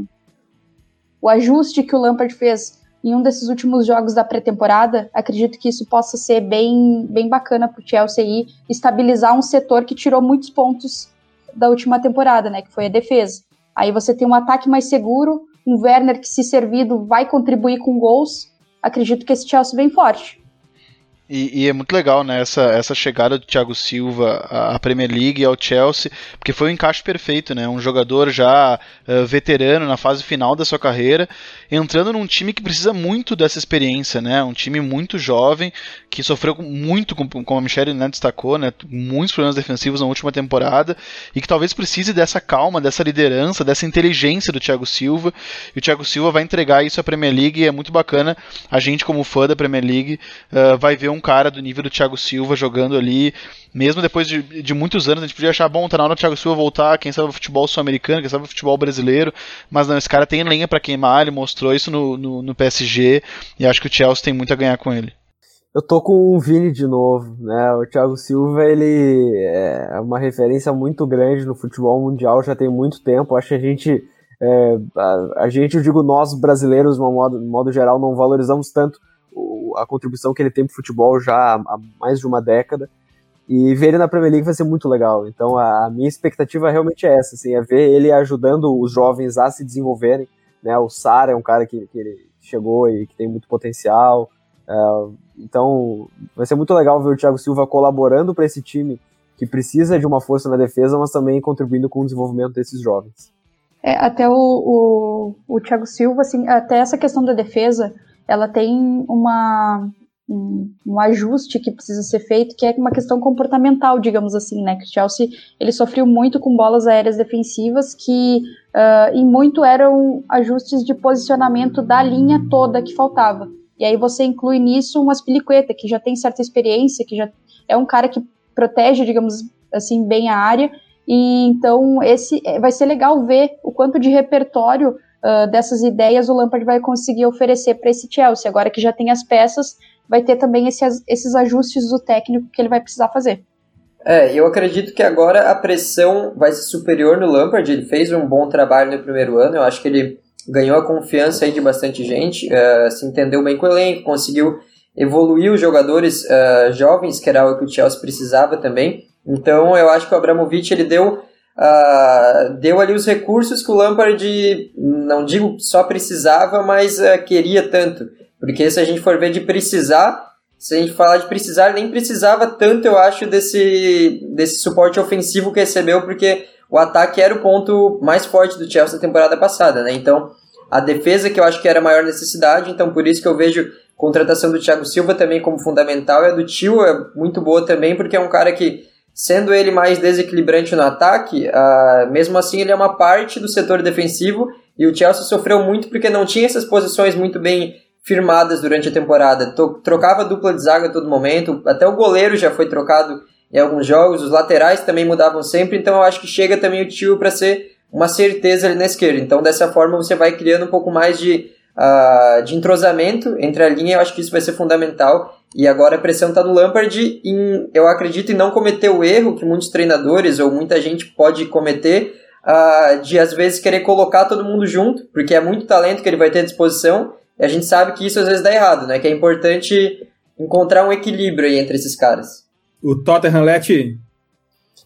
o ajuste que o Lampard fez em um desses últimos jogos da pré-temporada, acredito que isso possa ser bem, bem bacana para o Chelsea aí, estabilizar um setor que tirou muitos pontos da última temporada, né, que foi a defesa. Aí você tem um ataque mais seguro, um Werner que, se servido, vai contribuir com gols. Acredito que esse Chelsea vem forte. E, e, é muito legal, né, essa, essa chegada do Thiago Silva à Premier League e ao Chelsea, porque foi um encaixe perfeito, né? Um jogador já uh, veterano na fase final da sua carreira, entrando num time que precisa muito dessa experiência, né? Um time muito jovem, que sofreu muito, como a Michelle né, destacou, né? Muitos problemas defensivos na última temporada, e que talvez precise dessa calma, dessa liderança, dessa inteligência do Thiago Silva. E o Thiago Silva vai entregar isso à Premier League, e é muito bacana. A gente, como fã da Premier League, uh, vai ver cara do nível do Thiago Silva jogando ali, mesmo depois de, de muitos anos, a gente podia achar, bom, tá na hora do Thiago Silva voltar, quem sabe o futebol sul-americano, quem sabe o futebol brasileiro, mas não, esse cara tem lenha para queimar, ele mostrou isso no, no, no, PSG, e acho que o Chelsea tem muito a ganhar com ele. Eu tô com o Vini de novo, né, o Thiago Silva, ele é uma referência muito grande no futebol mundial, já tem muito tempo, acho que a gente... É, a, a, gente, eu digo nós brasileiros, de modo, de modo geral, não valorizamos tanto a contribuição que ele tem pro futebol já há mais de uma década. E ver ele na Premier League vai ser muito legal. Então a, minha expectativa realmente é essa, assim, é ver ele ajudando os jovens a se desenvolverem. Né? O Sara é um cara que, que ele chegou e que tem muito potencial. Uh, então vai ser muito legal ver o Thiago Silva colaborando para esse time que precisa de uma força na defesa, mas também contribuindo com o desenvolvimento desses jovens. É, até o, o, o Thiago Silva, assim, até essa questão da defesa, ela tem uma, um, um, ajuste que precisa ser feito, que é uma questão comportamental, digamos assim, né? Que o Chelsea ele sofreu muito com bolas aéreas defensivas que uh, em muito eram ajustes de posicionamento da linha toda que faltava. E aí você inclui nisso um Aspilicueta, que já tem certa experiência, que já é um cara que protege, digamos assim, bem a área. E então esse é, vai ser legal ver o quanto de repertório uh, dessas ideias o Lampard vai conseguir oferecer para esse Chelsea. Agora que já tem as peças, vai ter também esse, esses ajustes do técnico que ele vai precisar fazer. É, eu acredito que agora a pressão vai ser superior no Lampard. Ele fez um bom trabalho no primeiro ano. Eu acho que ele ganhou a confiança aí de bastante gente, uh, se entendeu bem com o elenco, conseguiu evoluir os jogadores uh, jovens, que era o que o Chelsea precisava também. Então eu acho que o Abramovich ele deu uh, deu ali os recursos que o Lampard, não digo só precisava, mas uh, queria tanto. Porque se a gente for ver de precisar, se a gente falar de precisar, nem precisava tanto, eu acho, desse, desse suporte ofensivo que recebeu, porque o ataque era o ponto mais forte do Chelsea na temporada passada, né? Então, a defesa que eu acho que era a maior necessidade, então por isso que eu vejo a contratação do Thiago Silva também como fundamental, e a do Tio é muito boa também, porque é um cara que Sendo ele mais desequilibrante no ataque, uh, mesmo assim ele é uma parte do setor defensivo e o Chelsea sofreu muito porque não tinha essas posições muito bem firmadas durante a temporada. Trocava dupla de zaga a todo momento, até o goleiro já foi trocado em alguns jogos, os laterais também mudavam sempre, então eu acho que chega também o tio para ser uma certeza ali na esquerda. Então dessa forma você vai criando um pouco mais de, uh, de entrosamento entre a linha, eu acho que isso vai ser fundamental. E agora a pressão está no Lampard em, eu acredito, em não cometer o erro que muitos treinadores ou muita gente pode cometer uh, de às vezes querer colocar todo mundo junto, porque é muito talento que ele vai ter à disposição, e a gente sabe que isso às vezes dá errado, né? Que é importante encontrar um equilíbrio aí entre esses caras. O Tottenham Leti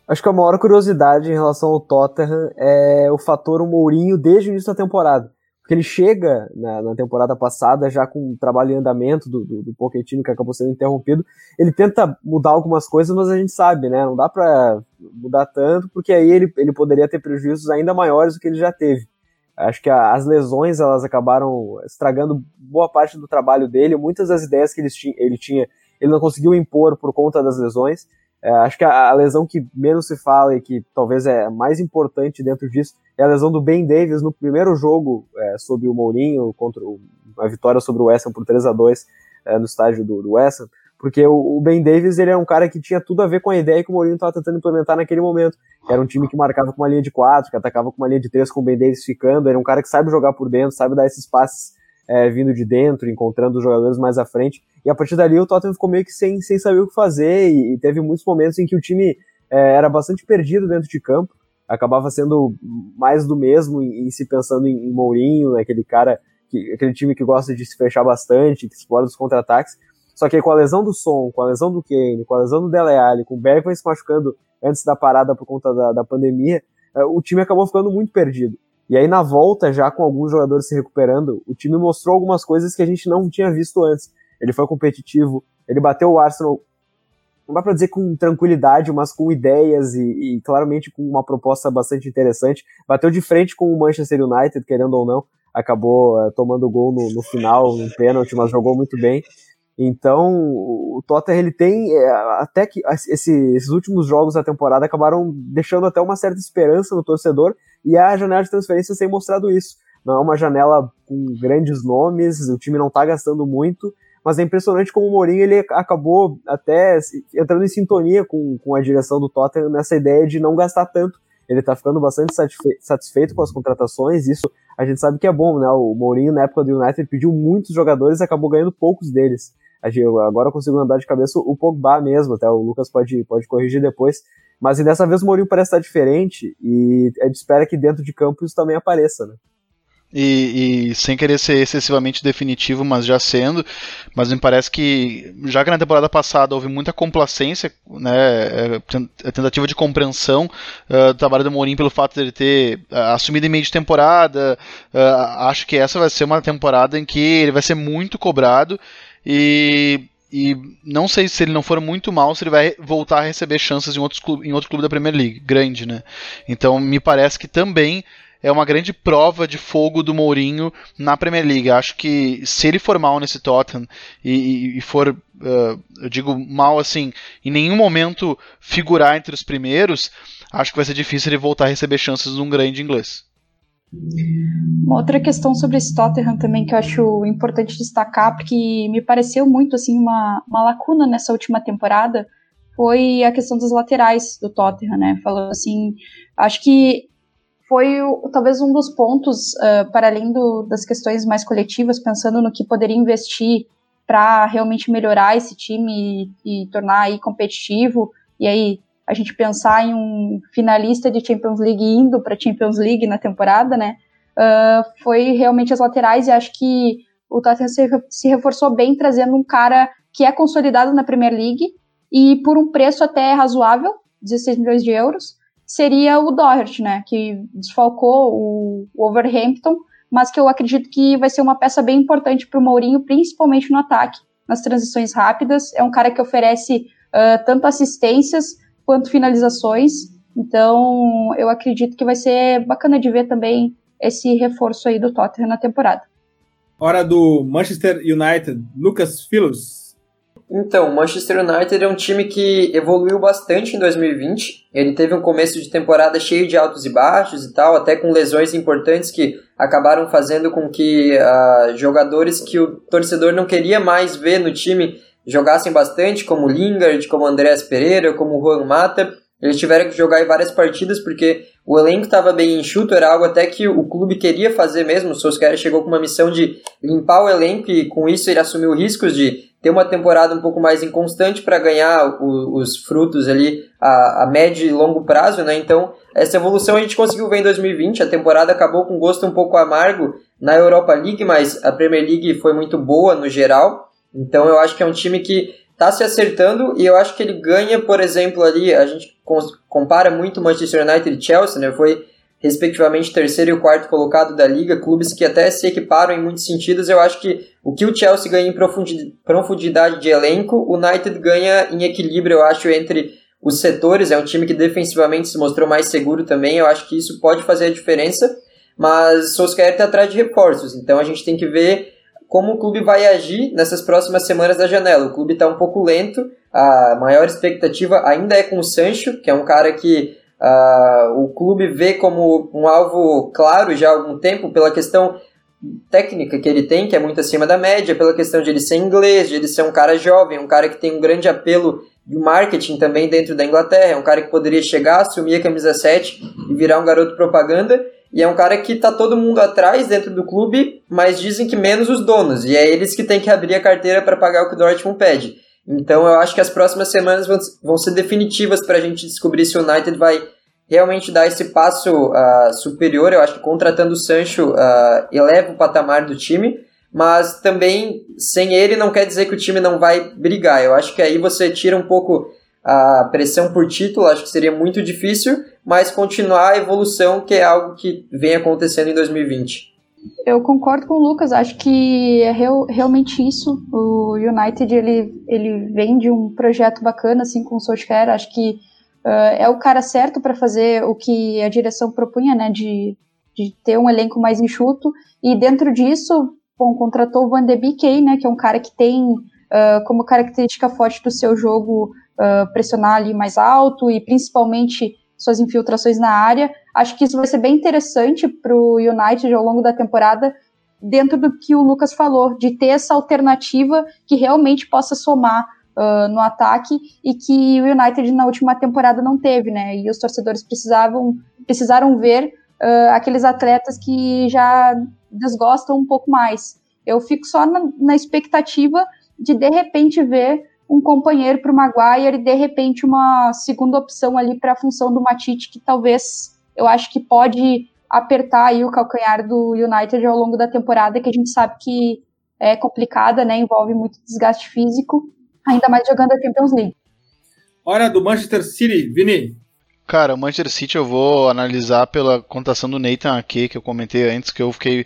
Acho que a maior curiosidade em relação ao Tottenham é o fator Mourinho desde o início da temporada. Porque ele chega na, na, temporada passada já com um trabalho em andamento do, do, do Pochettino que acabou sendo interrompido. Ele tenta mudar algumas coisas, mas a gente sabe, né? Não dá para mudar tanto, porque aí ele, ele poderia ter prejuízos ainda maiores do que ele já teve. Acho que a, as lesões elas acabaram estragando boa parte do trabalho dele. Muitas das ideias que ele, ele tinha, ele não conseguiu impor por conta das lesões. É, acho que a, a, lesão que menos se fala e que talvez é mais importante dentro disso é a lesão do Ben Davis no primeiro jogo é, sob o Mourinho, contra o, a vitória sobre o West Ham por 3 a 2 é, no estádio do, do West Ham, porque o, Ben Davis ele é um cara que tinha tudo a ver com a ideia que o Mourinho estava tentando implementar naquele momento. Era um time que marcava com uma linha de quatro, que atacava com uma linha de três com o Ben Davis ficando, era um cara que sabe jogar por dentro, sabe dar esses passes é, vindo de dentro, encontrando os jogadores mais à frente. E a partir dali o Tottenham ficou meio que sem, sem saber o que fazer e, e teve muitos momentos em que o time é, era bastante perdido dentro de campo, acabava sendo mais do mesmo e, se pensando em, em Mourinho, né, aquele cara que, aquele time que gosta de se fechar bastante, que explora os contra-ataques. Só que com a lesão do Som, com a lesão do Kane, com a lesão do Dele Alli, com o Bergman se machucando antes da parada por conta da, da pandemia, é, o time acabou ficando muito perdido. E aí na volta, já com alguns jogadores se recuperando, o time mostrou algumas coisas que a gente não tinha visto antes. Ele foi competitivo, ele bateu o Arsenal não dá para dizer com tranquilidade, mas com ideias e, e, claramente com uma proposta bastante interessante. Bateu de frente com o Manchester United, querendo ou não, acabou uh, tomando gol no, no final, no pênalti, mas jogou muito bem. Então, o Tottenham ele tem é, até que esse, esses últimos jogos da temporada acabaram deixando até uma certa esperança no torcedor e a janela de transferências tem mostrado isso. Não é uma janela com grandes nomes, o time não está gastando muito, mas é impressionante como o Mourinho ele acabou até entrando em sintonia com, com a direção do Tottenham nessa ideia de não gastar tanto. Ele tá ficando bastante satisfeito com as contratações, isso a gente sabe que é bom, né? O Mourinho, na época do United, pediu muitos jogadores e acabou ganhando poucos deles. Agora eu consigo andar de cabeça o Pogba mesmo, até o Lucas pode, pode corrigir depois. Mas dessa vez o Mourinho parece estar diferente e a gente espera que dentro de campo isso também apareça, né? E, e, sem querer ser excessivamente definitivo, mas já sendo, mas me parece que já que na temporada passada houve muita complacência, né, é, tentativa de compreensão uh, do trabalho do Mourinho pelo fato de ele ter uh, assumido em meio de temporada, uh, acho que essa vai ser uma temporada em que ele vai ser muito cobrado e e não sei se ele não for muito mal, se ele vai voltar a receber chances em, outros em outro clube da Premier League, grande, né? Então me parece que também é uma grande prova de fogo do Mourinho na Premier League. Acho que se ele for mal nesse Tottenham e, e for, uh, eu digo mal assim, em nenhum momento figurar entre os primeiros, acho que vai ser difícil ele voltar a receber chances num grande inglês. Uma outra questão sobre esse Tottenham também que eu acho importante destacar, porque me pareceu muito assim uma, uma lacuna nessa última temporada, foi a questão dos laterais do Tottenham, né? Falando assim, acho que foi talvez um dos pontos, uh, para além do, das questões mais coletivas, pensando no que poderia investir para realmente melhorar esse time e, e, tornar aí competitivo, e aí a gente pensar em um finalista de Champions League indo para Champions League na temporada, né? Uh, foi realmente as laterais e acho que o Tottenham se, se reforçou bem trazendo um cara que é consolidado na Premier League e por um preço até razoável, 16 milhões de euros, seria o Doherty, né, que desfalcou o, o Overhampton, mas que eu acredito que vai ser uma peça bem importante para o Mourinho, principalmente no ataque, nas transições rápidas. É um cara que oferece uh, tanto assistências quanto finalizações. Então, eu acredito que vai ser bacana de ver também esse reforço aí do Tottenham na temporada. Hora do Manchester United, Lucas Philos. Então, o Manchester United é um time que evoluiu bastante em 2020. Ele teve um começo de temporada cheio de altos e baixos e tal, até com lesões importantes que acabaram fazendo com que uh, jogadores que o torcedor não queria mais ver no time jogassem bastante, como Lingard, como Andreas Pereira, como Juan Mata. Eles tiveram que jogar em várias partidas porque o elenco estava bem enxuto, era algo até que o clube queria fazer mesmo. O Solskjaer chegou com uma missão de limpar o elenco e com isso ele assumiu riscos de ter uma temporada um pouco mais inconstante para ganhar o, os frutos ali a, a, médio e longo prazo, né? Então, essa evolução a gente conseguiu ver em 2020. A temporada acabou com gosto um pouco amargo na Europa League, mas a Premier League foi muito boa no geral. Então, eu acho que é um time que está se acertando e eu acho que ele ganha, por exemplo, ali, a gente compara muito Manchester United e Chelsea, né? Foi respectivamente terceiro e quarto colocado da liga, clubes que até se equiparam em muitos sentidos. Eu acho que o que o Chelsea ganha em profundidade de elenco, o United ganha em equilíbrio, eu acho, entre os setores. É um time que defensivamente se mostrou mais seguro também. Eu acho que isso pode fazer a diferença. Mas Solskjaer está atrás de reforços, então a gente tem que ver como o clube vai agir nessas próximas semanas da janela. O clube está um pouco lento, a maior expectativa ainda é com o Sancho, que é um cara que Uh, o clube vê como um alvo claro já há algum tempo pela questão técnica que ele tem, que é muito acima da média, pela questão de ele ser inglês, de ele ser um cara jovem, um cara que tem um grande apelo de marketing também dentro da Inglaterra, é um cara que poderia chegar, assumir a camisa 7 e virar um garoto propaganda, e é um cara que tá todo mundo atrás dentro do clube, mas dizem que menos os donos, e é eles que têm que abrir a carteira para pagar o que o Dortmund pede. Então eu acho que as próximas semanas vão, ser definitivas para a gente descobrir se o United vai realmente dar esse passo uh, superior. Eu acho que contratando o Sancho uh, eleva o patamar do time, mas também sem ele não quer dizer que o time não vai brigar. Eu acho que aí você tira um pouco a pressão por título, acho que seria muito difícil, mas continuar a evolução, que é algo que vem acontecendo em 2020. Eu concordo com o Lucas, acho que é real, realmente isso. O United ele, ele vem de um projeto bacana assim com o Solskjaer, acho que uh, é o cara certo para fazer o que a direção propunha, né, de, de ter um elenco mais enxuto, e dentro disso, bom, contratou o Van de Beek, né, que é um cara que tem uh, como característica forte do seu jogo pressionar ali mais alto e principalmente suas infiltrações na área. Acho que isso vai ser bem interessante para o United ao longo da temporada, dentro do que o Lucas falou, de ter essa alternativa que realmente possa somar uh, no ataque e que o United na última temporada não teve, né? E os torcedores precisavam precisaram ver uh, aqueles atletas que já desgostam um pouco mais. Eu fico só na, na expectativa de de repente ver um companheiro para o Maguire e de repente uma segunda opção ali para a função do Matite, que talvez eu acho que pode apertar aí o calcanhar do United ao longo da temporada, que a gente sabe que é complicada, né? Envolve muito desgaste físico, ainda mais jogando a Champions League. Hora do Manchester City, Vini. Cara, o Manchester City eu vou analisar pela contação do Nathan aqui, que eu comentei antes, que eu fiquei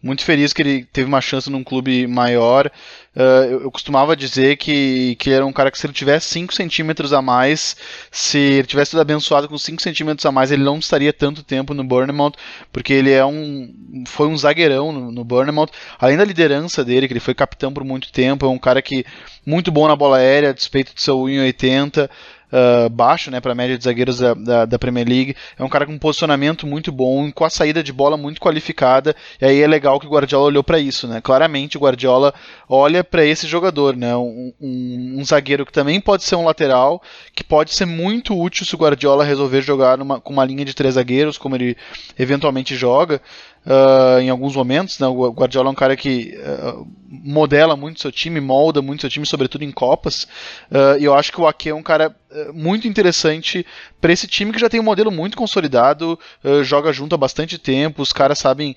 muito feliz que ele teve uma chance num clube maior. Uh, eu, eu, costumava dizer que, que era um cara que se ele tivesse 5 centímetros a mais, se ele tivesse sido abençoado com 5 centímetros a mais, ele não estaria tanto tempo no Bournemouth, porque ele é um foi um zagueirão no, no Bournemouth. Além da liderança dele, que ele foi capitão por muito tempo, é um cara que muito bom na bola aérea, a despeito de seu 1,80 uh, baixo, né, para a média de zagueiros da, da, da, Premier League. É um cara com um posicionamento muito bom, com a saída de bola muito qualificada. E aí é legal que o Guardiola olhou para isso, né? Claramente o Guardiola olha para esse jogador, né? Um, um, um, zagueiro que também pode ser um lateral, que pode ser muito útil se o Guardiola resolver jogar numa, com uma linha de três zagueiros, como ele eventualmente joga uh, em alguns momentos. Né? O Guardiola é um cara que uh, modela muito seu time, molda muito seu time, sobretudo em Copas. Uh, e eu acho que o Ake é um cara muito interessante para esse time que já tem um modelo muito consolidado, joga junto há bastante tempo, os caras sabem,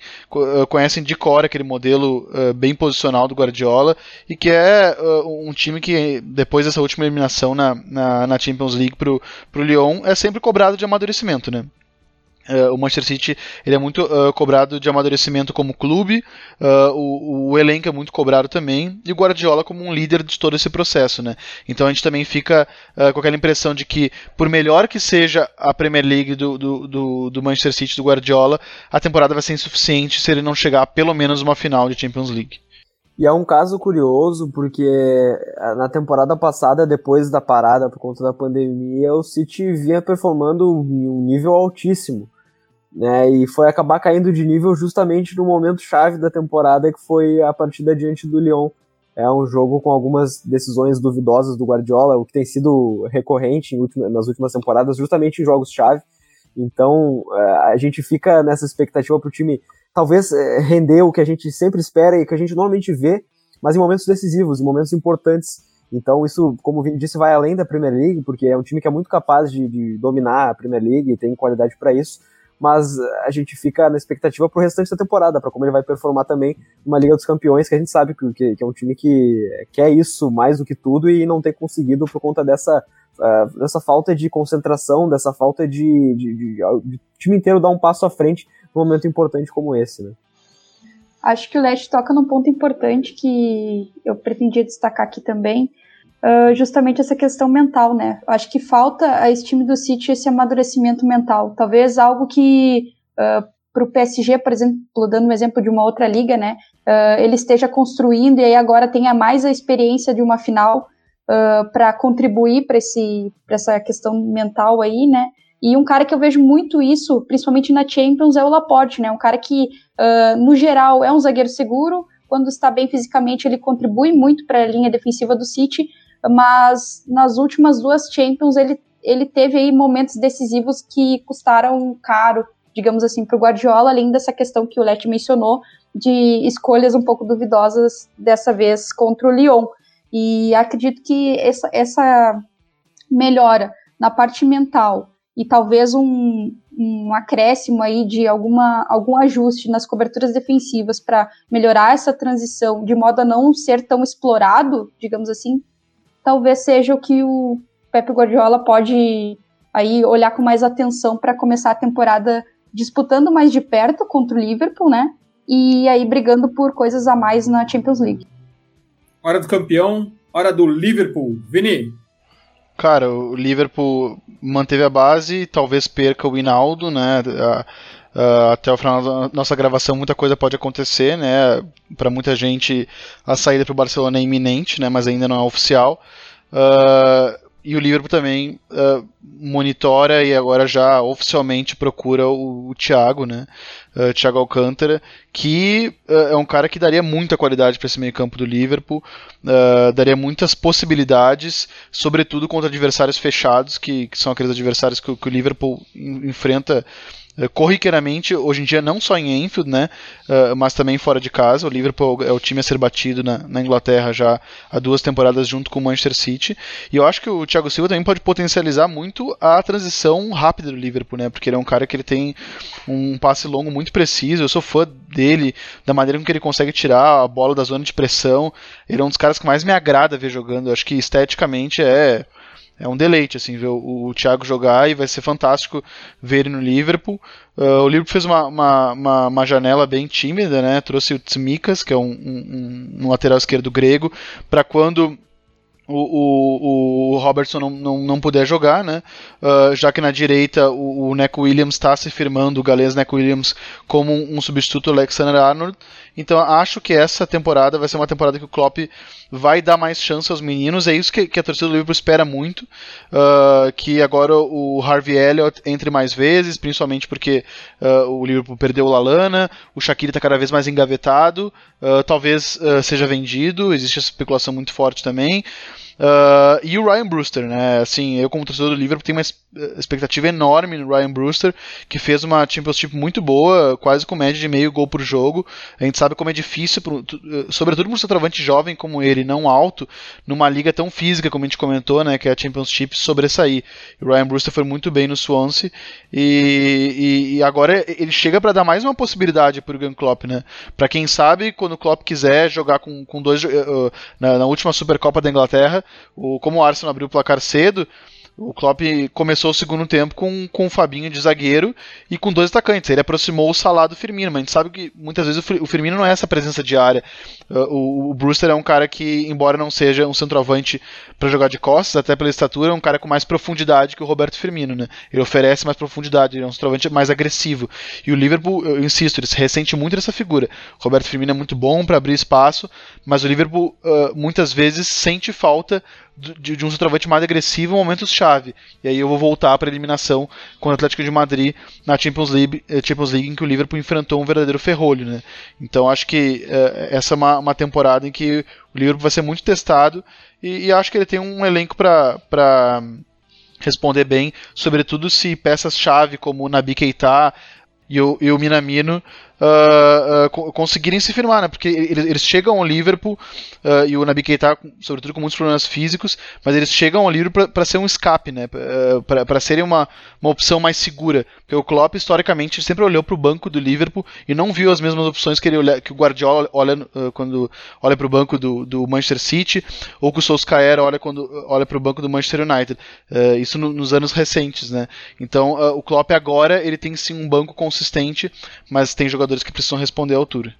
conhecem de cor aquele modelo bem posicional do Guardiola e que é um time que depois dessa última eliminação na, na, na Champions League pro, pro Lyon é sempre cobrado de amadurecimento, né? Uh, o Manchester City ele é muito uh, cobrado de amadurecimento como clube, uh, o, o, elenco é muito cobrado também, e o Guardiola como um líder de todo esse processo. Né? Então a gente também fica com aquela impressão de que, por melhor que seja a Premier League do, do, do, do, Manchester City do Guardiola, a temporada vai ser insuficiente se ele não chegar a pelo menos uma final de Champions League. E é um caso curioso porque na temporada passada, depois da parada por conta da pandemia, o City vinha performando em um nível altíssimo. Né, e foi acabar caindo de nível justamente no momento chave da temporada, que foi a partida diante do Lyon. É um jogo com algumas decisões duvidosas do Guardiola, o que tem sido recorrente nas últimas temporadas, justamente em jogos-chave. Então, eh, a gente fica nessa expectativa para o time talvez é, render o que a gente sempre espera e que a gente normalmente vê, mas em momentos decisivos, em momentos importantes. Então isso, como o disse, vai além da Premier League, porque é um time que é muito capaz de, de dominar a Premier League e tem qualidade para isso, mas a gente fica na expectativa para o restante da temporada, para como ele vai performar também numa Liga dos Campeões, que a gente sabe que, que, que, é um time que quer isso mais do que tudo e não tem conseguido por conta dessa, uh, dessa falta de concentração, dessa falta de, de, de, de time inteiro dar um passo à frente num momento importante como esse, né? Acho que o Leste toca num ponto importante que eu pretendia destacar aqui também, uh, justamente essa questão mental, né? Acho que falta a esse time do City esse amadurecimento mental. Talvez algo que uh, para o PSG, por exemplo, dando um exemplo de uma outra liga, né? Uh, ele esteja construindo e aí agora tenha mais a experiência de uma final para contribuir para essa questão mental aí, né? E um cara que eu vejo muito isso, principalmente na Champions, é o Laporte, né? Um cara que, uh, no geral, é um zagueiro seguro. Quando está bem fisicamente, ele contribui muito para a linha defensiva do City. Mas nas últimas duas Champions, ele, ele teve aí momentos decisivos que custaram caro, digamos assim, para o Guardiola, além dessa questão que o Leti mencionou, de escolhas um pouco duvidosas dessa vez contra o Lyon. E acredito que essa, essa melhora na parte mental e talvez um, um acréscimo aí de alguma, algum ajuste nas coberturas defensivas para melhorar essa transição, de modo a não ser tão explorado, digamos assim, talvez seja o que o Pepe Guardiola pode aí olhar com mais atenção para começar a temporada disputando mais de perto contra o Liverpool, né? E aí brigando por coisas a mais na Champions League. Hora do campeão, hora do Liverpool. Vini, Cara, o Liverpool manteve a base, talvez perca o Hinaldo, né? Uh, até o final da nossa gravação muita coisa pode acontecer, né? Para muita gente a saída para o Barcelona é iminente, né? Mas ainda não é oficial. Uh, e o Liverpool também uh, monitora e agora já oficialmente procura o, o Thiago, né? Uh, Thiago Alcântara, que uh, é um cara que daria muita qualidade para esse meio-campo do Liverpool, daria muitas possibilidades, sobretudo contra adversários fechados, que, que são aqueles adversários que, que o Liverpool enfrenta corriqueiramente, hoje em dia não só em Enfield, né, uh, mas também fora de casa. O Liverpool é o time a ser batido na, na, Inglaterra já há duas temporadas junto com o Manchester City. E eu acho que o Thiago Silva também pode potencializar muito a transição rápida do Liverpool, né, porque ele é um cara que ele tem um passe longo muito preciso. Eu sou fã dele, da maneira com que ele consegue tirar a bola da zona de pressão. Ele é um dos caras que mais me agrada ver jogando. Eu acho que esteticamente é é um deleite assim ver o, o Thiago jogar e vai ser fantástico ver ele no Liverpool. Uh, o Liverpool fez uma, uma, uma, uma, janela bem tímida, né? Trouxe o Tsimikas, que é um, um, um lateral esquerdo grego, para quando o, o, o, Robertson não, não, não puder jogar, né? Uh, já que na direita o, o Neco Williams está se firmando, o galês Neco Williams, como um, um substituto do Alexander Arnold. Então acho que essa temporada vai ser uma temporada que o Klopp vai dar mais chance aos meninos. É isso que, que a torcida do Liverpool espera muito. Uh, que agora o Harvey Elliott entre mais vezes, principalmente porque uh, o Liverpool perdeu o Lalana, o Shaqiri está cada vez mais engavetado, uh, talvez seja vendido, existe essa especulação muito forte também. Uh, e o Ryan Brewster, né? Assim, eu como torcedor do Liverpool tenho uma eh, expectativa enorme no Ryan Brewster, que fez uma Championship muito boa, quase com média de meio gol por jogo. A gente sabe como é difícil, pro, eh, sobretudo para um centroavante jovem como ele, não alto, numa liga tão física como a gente comentou, né? Que é a Championship, sobressair. O Ryan Brewster foi muito bem no Swansea e, e, agora ele chega para dar mais uma possibilidade para o Gun Klopp, né? Para quem sabe, quando o Klopp quiser jogar com, com dois uh, na, na última Supercopa da Inglaterra, o, como o Arsenal abriu o placar cedo, o Klopp começou o segundo tempo com, com o Fabinho de zagueiro e com dois atacantes. Ele aproximou o Salah do Firmino, mas a gente sabe que muitas vezes o Firmino não é essa presença diária. Uh, o, o Brewster é um cara que, embora não seja um centroavante para jogar de costas, até pela estatura, é um cara com mais profundidade que o Roberto Firmino. Né? Ele oferece mais profundidade, ele é um centroavante mais agressivo. E o Liverpool, eu insisto, ele se ressente muito dessa figura. O Roberto Firmino é muito bom para abrir espaço, mas o Liverpool uh, muitas vezes sente falta de, de um centroavante mais agressivo em momentos-chave. E aí eu vou voltar para a eliminação com o Atlético de Madrid na Champions League, eh, Champions League em que o Liverpool enfrentou um verdadeiro ferrolho. Né? Então acho que uh, essa é uma, uma temporada em que o Liverpool vai ser muito testado e, e acho que ele tem um elenco para responder bem, sobretudo se peças-chave como o Nabi Keita e o, e o Minamino uh, uh, conseguirem se firmar, né? Porque eles, eles chegam ao Liverpool uh, e o Nabi Keita, sobretudo com muitos problemas físicos, mas eles chegam ao Liverpool para ser um escape, né? Para serem uma, uma opção mais segura. Porque o Klopp, historicamente, sempre olhou para o banco do Liverpool e não viu as mesmas opções que, ele olha, que o Guardiola olha quando olha para o banco do, do Manchester City ou que o Solskjaer olha quando olha para o banco do Manchester United. isso no, nos anos recentes, né? Então, o Klopp agora ele tem sim um banco consistente, mas tem jogadores jogadores que precisam responder à altura.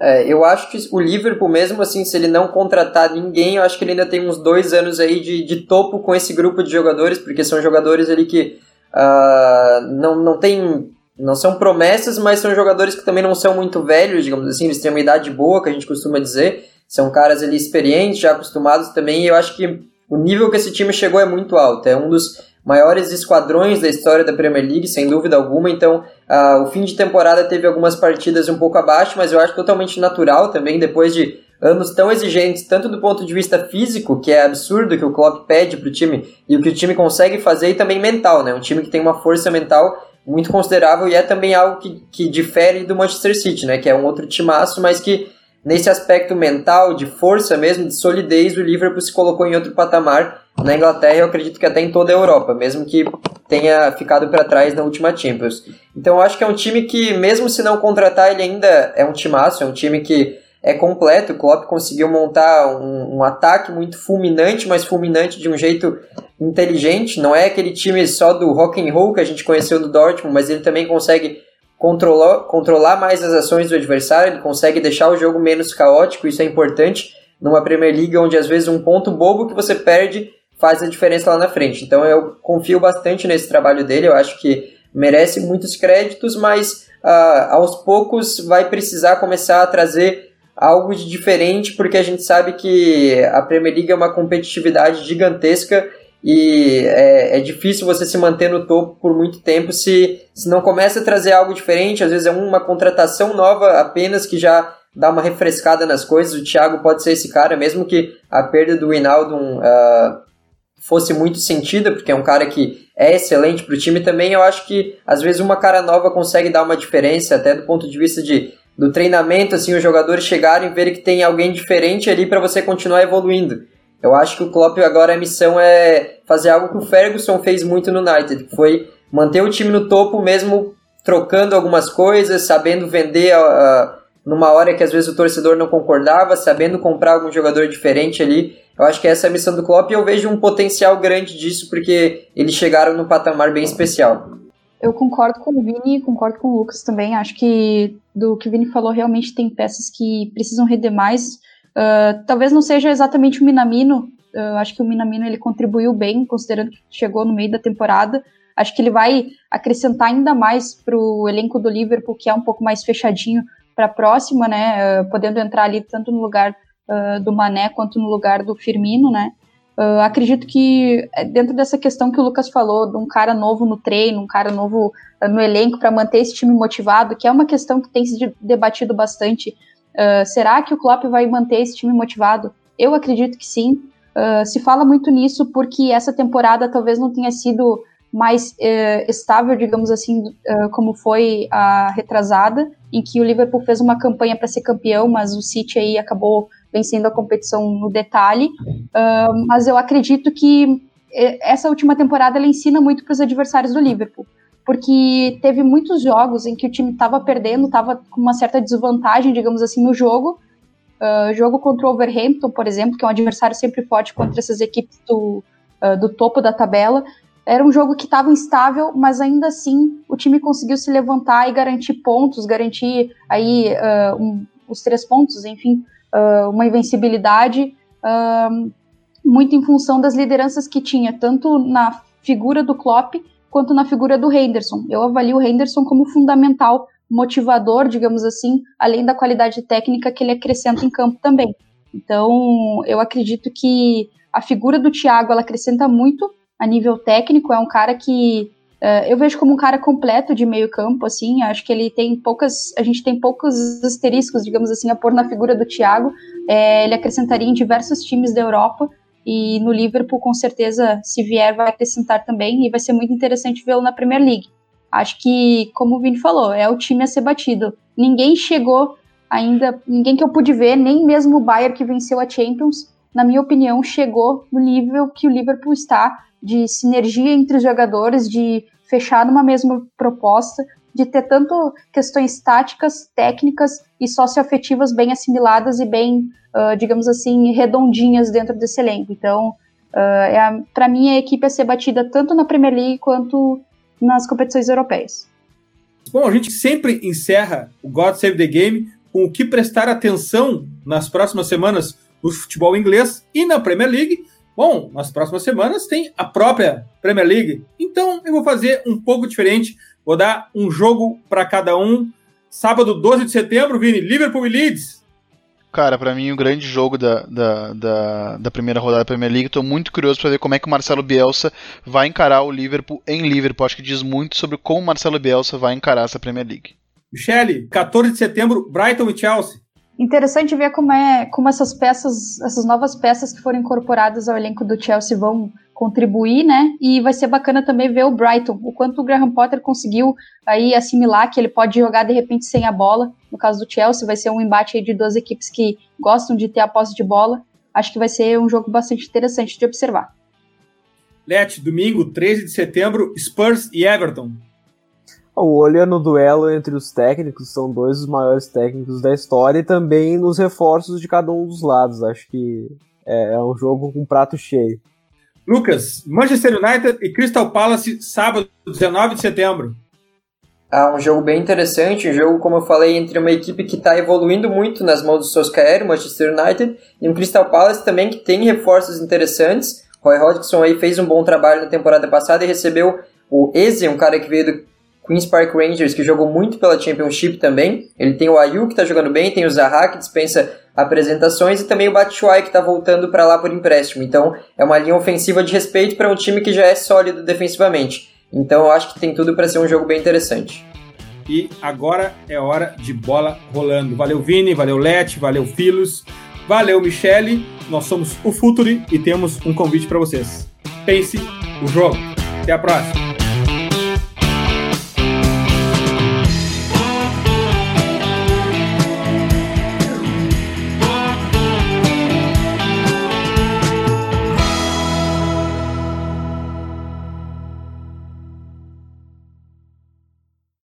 É, eu acho que o Liverpool, mesmo assim, se ele não contratar ninguém, eu acho que ele ainda tem uns dois anos aí de, de topo com esse grupo de jogadores, porque são jogadores ali que uh, não, não tem. Não são promessas, mas são jogadores que também não são muito velhos, digamos assim, eles têm uma idade boa, que a gente costuma dizer. São caras ali experientes, já acostumados também, e eu acho que o nível que esse time chegou é muito alto. É um dos maiores esquadrões da história da Premier League, sem dúvida alguma. Então, uh, o fim de temporada teve algumas partidas um pouco abaixo, mas eu acho totalmente natural também, depois de anos tão exigentes, tanto do ponto de vista físico, que é absurdo que o Klopp pede para o time, e o que o time consegue fazer, e também mental, né? Um time que tem uma força mental muito considerável e é também algo que, que difere do Manchester City, né? Que é um outro timaço, mas que nesse aspecto mental, de força mesmo, de solidez, o Liverpool se colocou em outro patamar na Inglaterra, eu acredito que até em toda a Europa, mesmo que tenha ficado para trás na última Champions. Então eu acho que é um time que, mesmo se não contratar, ele ainda é um timaço, é um time que é completo. O Klopp conseguiu montar um, um ataque muito fulminante, mas fulminante de um jeito inteligente. Não é aquele time só do rock and roll que a gente conheceu do Dortmund, mas ele também consegue controlar, controlar mais as ações do adversário, ele consegue deixar o jogo menos caótico, isso é importante numa Premier League onde às vezes um ponto bobo que você perde faz a diferença lá na frente. Então eu confio bastante nesse trabalho dele, eu acho que merece muitos créditos, mas uh, aos poucos vai precisar começar a trazer algo de diferente, porque a gente sabe que a Premier League é uma competitividade gigantesca e é, é, difícil você se manter no topo por muito tempo se, se não começa a trazer algo diferente. Às vezes é uma contratação nova apenas que já dá uma refrescada nas coisas. O Thiago pode ser esse cara, mesmo que a perda do Hinaldo uh, fosse muito sentida, porque é um cara que é excelente para o time também. Eu acho que às vezes uma cara nova consegue dar uma diferença, até do ponto de vista de do treinamento, assim, os jogadores chegarem e verem que tem alguém diferente ali para você continuar evoluindo. Eu acho que o Klopp agora a missão é fazer algo que o Ferguson fez muito no United, que foi manter o time no topo mesmo trocando algumas coisas, sabendo vender uh, numa hora que às vezes o torcedor não concordava, sabendo comprar algum jogador diferente ali. Eu acho que essa é a missão do Klopp e eu vejo um potencial grande disso porque eles chegaram num patamar bem especial. Eu concordo com o Vini, concordo com o Lucas também. Acho que do que o Vini falou, realmente tem peças que precisam render mais. Uh, talvez não seja exatamente o Minamino. Uh, acho que o Minamino ele contribuiu bem, considerando que chegou no meio da temporada. Acho que ele vai acrescentar ainda mais para o elenco do Liverpool, que é um pouco mais fechadinho para a próxima, né? Uh, podendo entrar ali tanto no lugar do Mané quanto no lugar do Firmino, né? acredito que é, dentro dessa questão que o Lucas falou, de um cara novo no treino, um cara novo no elenco para manter esse time motivado, que é uma questão que tem se debatido bastante Uh, será que o Klopp vai manter esse time motivado? Eu acredito que sim. Uh, se fala muito nisso porque essa temporada talvez não tenha sido mais uh, estável, digamos assim, como foi a retrasada, em que o Liverpool fez uma campanha para ser campeão, mas o City aí acabou vencendo a competição no detalhe. mas eu acredito que essa última temporada ela ensina muito para os adversários do Liverpool porque teve muitos jogos em que o time estava perdendo, estava com uma certa desvantagem, digamos assim, no jogo. Uh, jogo contra o Overhampton, por exemplo, que é um adversário sempre forte contra essas equipes do, uh, do topo da tabela. Era um jogo que estava instável, mas ainda assim o time conseguiu se levantar e garantir pontos, garantir aí uh, um, os três pontos, enfim, uma invencibilidade, muito em função das lideranças que tinha, tanto na figura do Klopp quanto na figura do Henderson. Eu avalio o Henderson como fundamental motivador, digamos assim, além da qualidade técnica que ele acrescenta em campo também. Então, eu acredito que a figura do Thiago ela acrescenta muito a nível técnico. É um cara que uh, eu vejo como um cara completo de meio campo, assim. Acho que ele tem poucas, a gente tem poucos asteriscos, digamos assim, a pôr na figura do Thiago. É, ele acrescentaria em diversos times da Europa e no Liverpool, com certeza, se vier, vai acrescentar também e vai ser muito interessante vê-lo na Premier League. Acho que, como o Vini falou, é o time a ser batido. Ninguém chegou ainda, ninguém que eu pude ver, nem mesmo o Bayern que venceu a Champions, na minha opinião, chegou no nível que o Liverpool está de sinergia entre os jogadores, de fechar numa mesma proposta, de ter tanto questões táticas, técnicas e socioafetivas bem assimiladas e bem uh, digamos assim, redondinhas dentro desse elenco. Então, uh, é para mim, a equipe a ser batida tanto na Premier League quanto nas competições europeias. Bom, a gente sempre encerra o God Save the Game com o que prestar atenção nas próximas semanas no futebol inglês e na Premier League. Bom, nas próximas semanas tem a própria Premier League. Então eu vou fazer um pouco diferente. Vou dar um jogo para cada um. Sábado 12 de setembro, Vini, Liverpool e Leeds. Cara, para mim o grande jogo da, da, da, da, primeira rodada da Premier League, tô muito curioso para ver como é que o Marcelo Bielsa vai encarar o Liverpool em Liverpool. Acho que diz muito sobre como o Marcelo Bielsa vai encarar essa Premier League. Michele, 14 de setembro, Brighton e Chelsea. Interessante ver como é como essas peças, essas novas peças que foram incorporadas ao elenco do Chelsea vão contribuir, né? E vai ser bacana também ver o Brighton, o quanto o Graham Potter conseguiu aí assimilar que ele pode jogar de repente sem a bola. No caso do Chelsea, vai ser um embate de duas equipes que gostam de ter a posse de bola. Acho que vai ser um jogo bastante interessante de observar. Let, domingo, 13 de setembro, Spurs e Everton. O olho é no duelo entre os técnicos, são dois dos maiores técnicos da história, e também nos reforços de cada um dos lados. Acho que é, é um jogo com prato cheio. Lucas, Manchester United e Crystal Palace, sábado, 19 de setembro. Ah, um jogo bem interessante, um jogo, como eu falei, entre uma equipe que está evoluindo muito nas mãos do Solskjaer, o Manchester United, e um Crystal Palace também que tem reforços interessantes. Roy Hodgson aí fez um bom trabalho na temporada passada e recebeu o Eze, um cara que veio do Queen's Park Rangers, que jogou muito pela Championship também. Ele tem o Ayu, que está jogando bem, tem o Zaha, que dispensa apresentações, e também o Batshuayi, que está voltando para lá por empréstimo. Então, é uma linha ofensiva de respeito para um time que já é sólido defensivamente. Então eu acho que tem tudo para ser um jogo bem interessante. E agora é hora de bola rolando. Valeu Vini, valeu Let, valeu Filos, valeu Michele. Nós somos o Futuri e temos um convite para vocês. Pense o jogo. Até a próxima.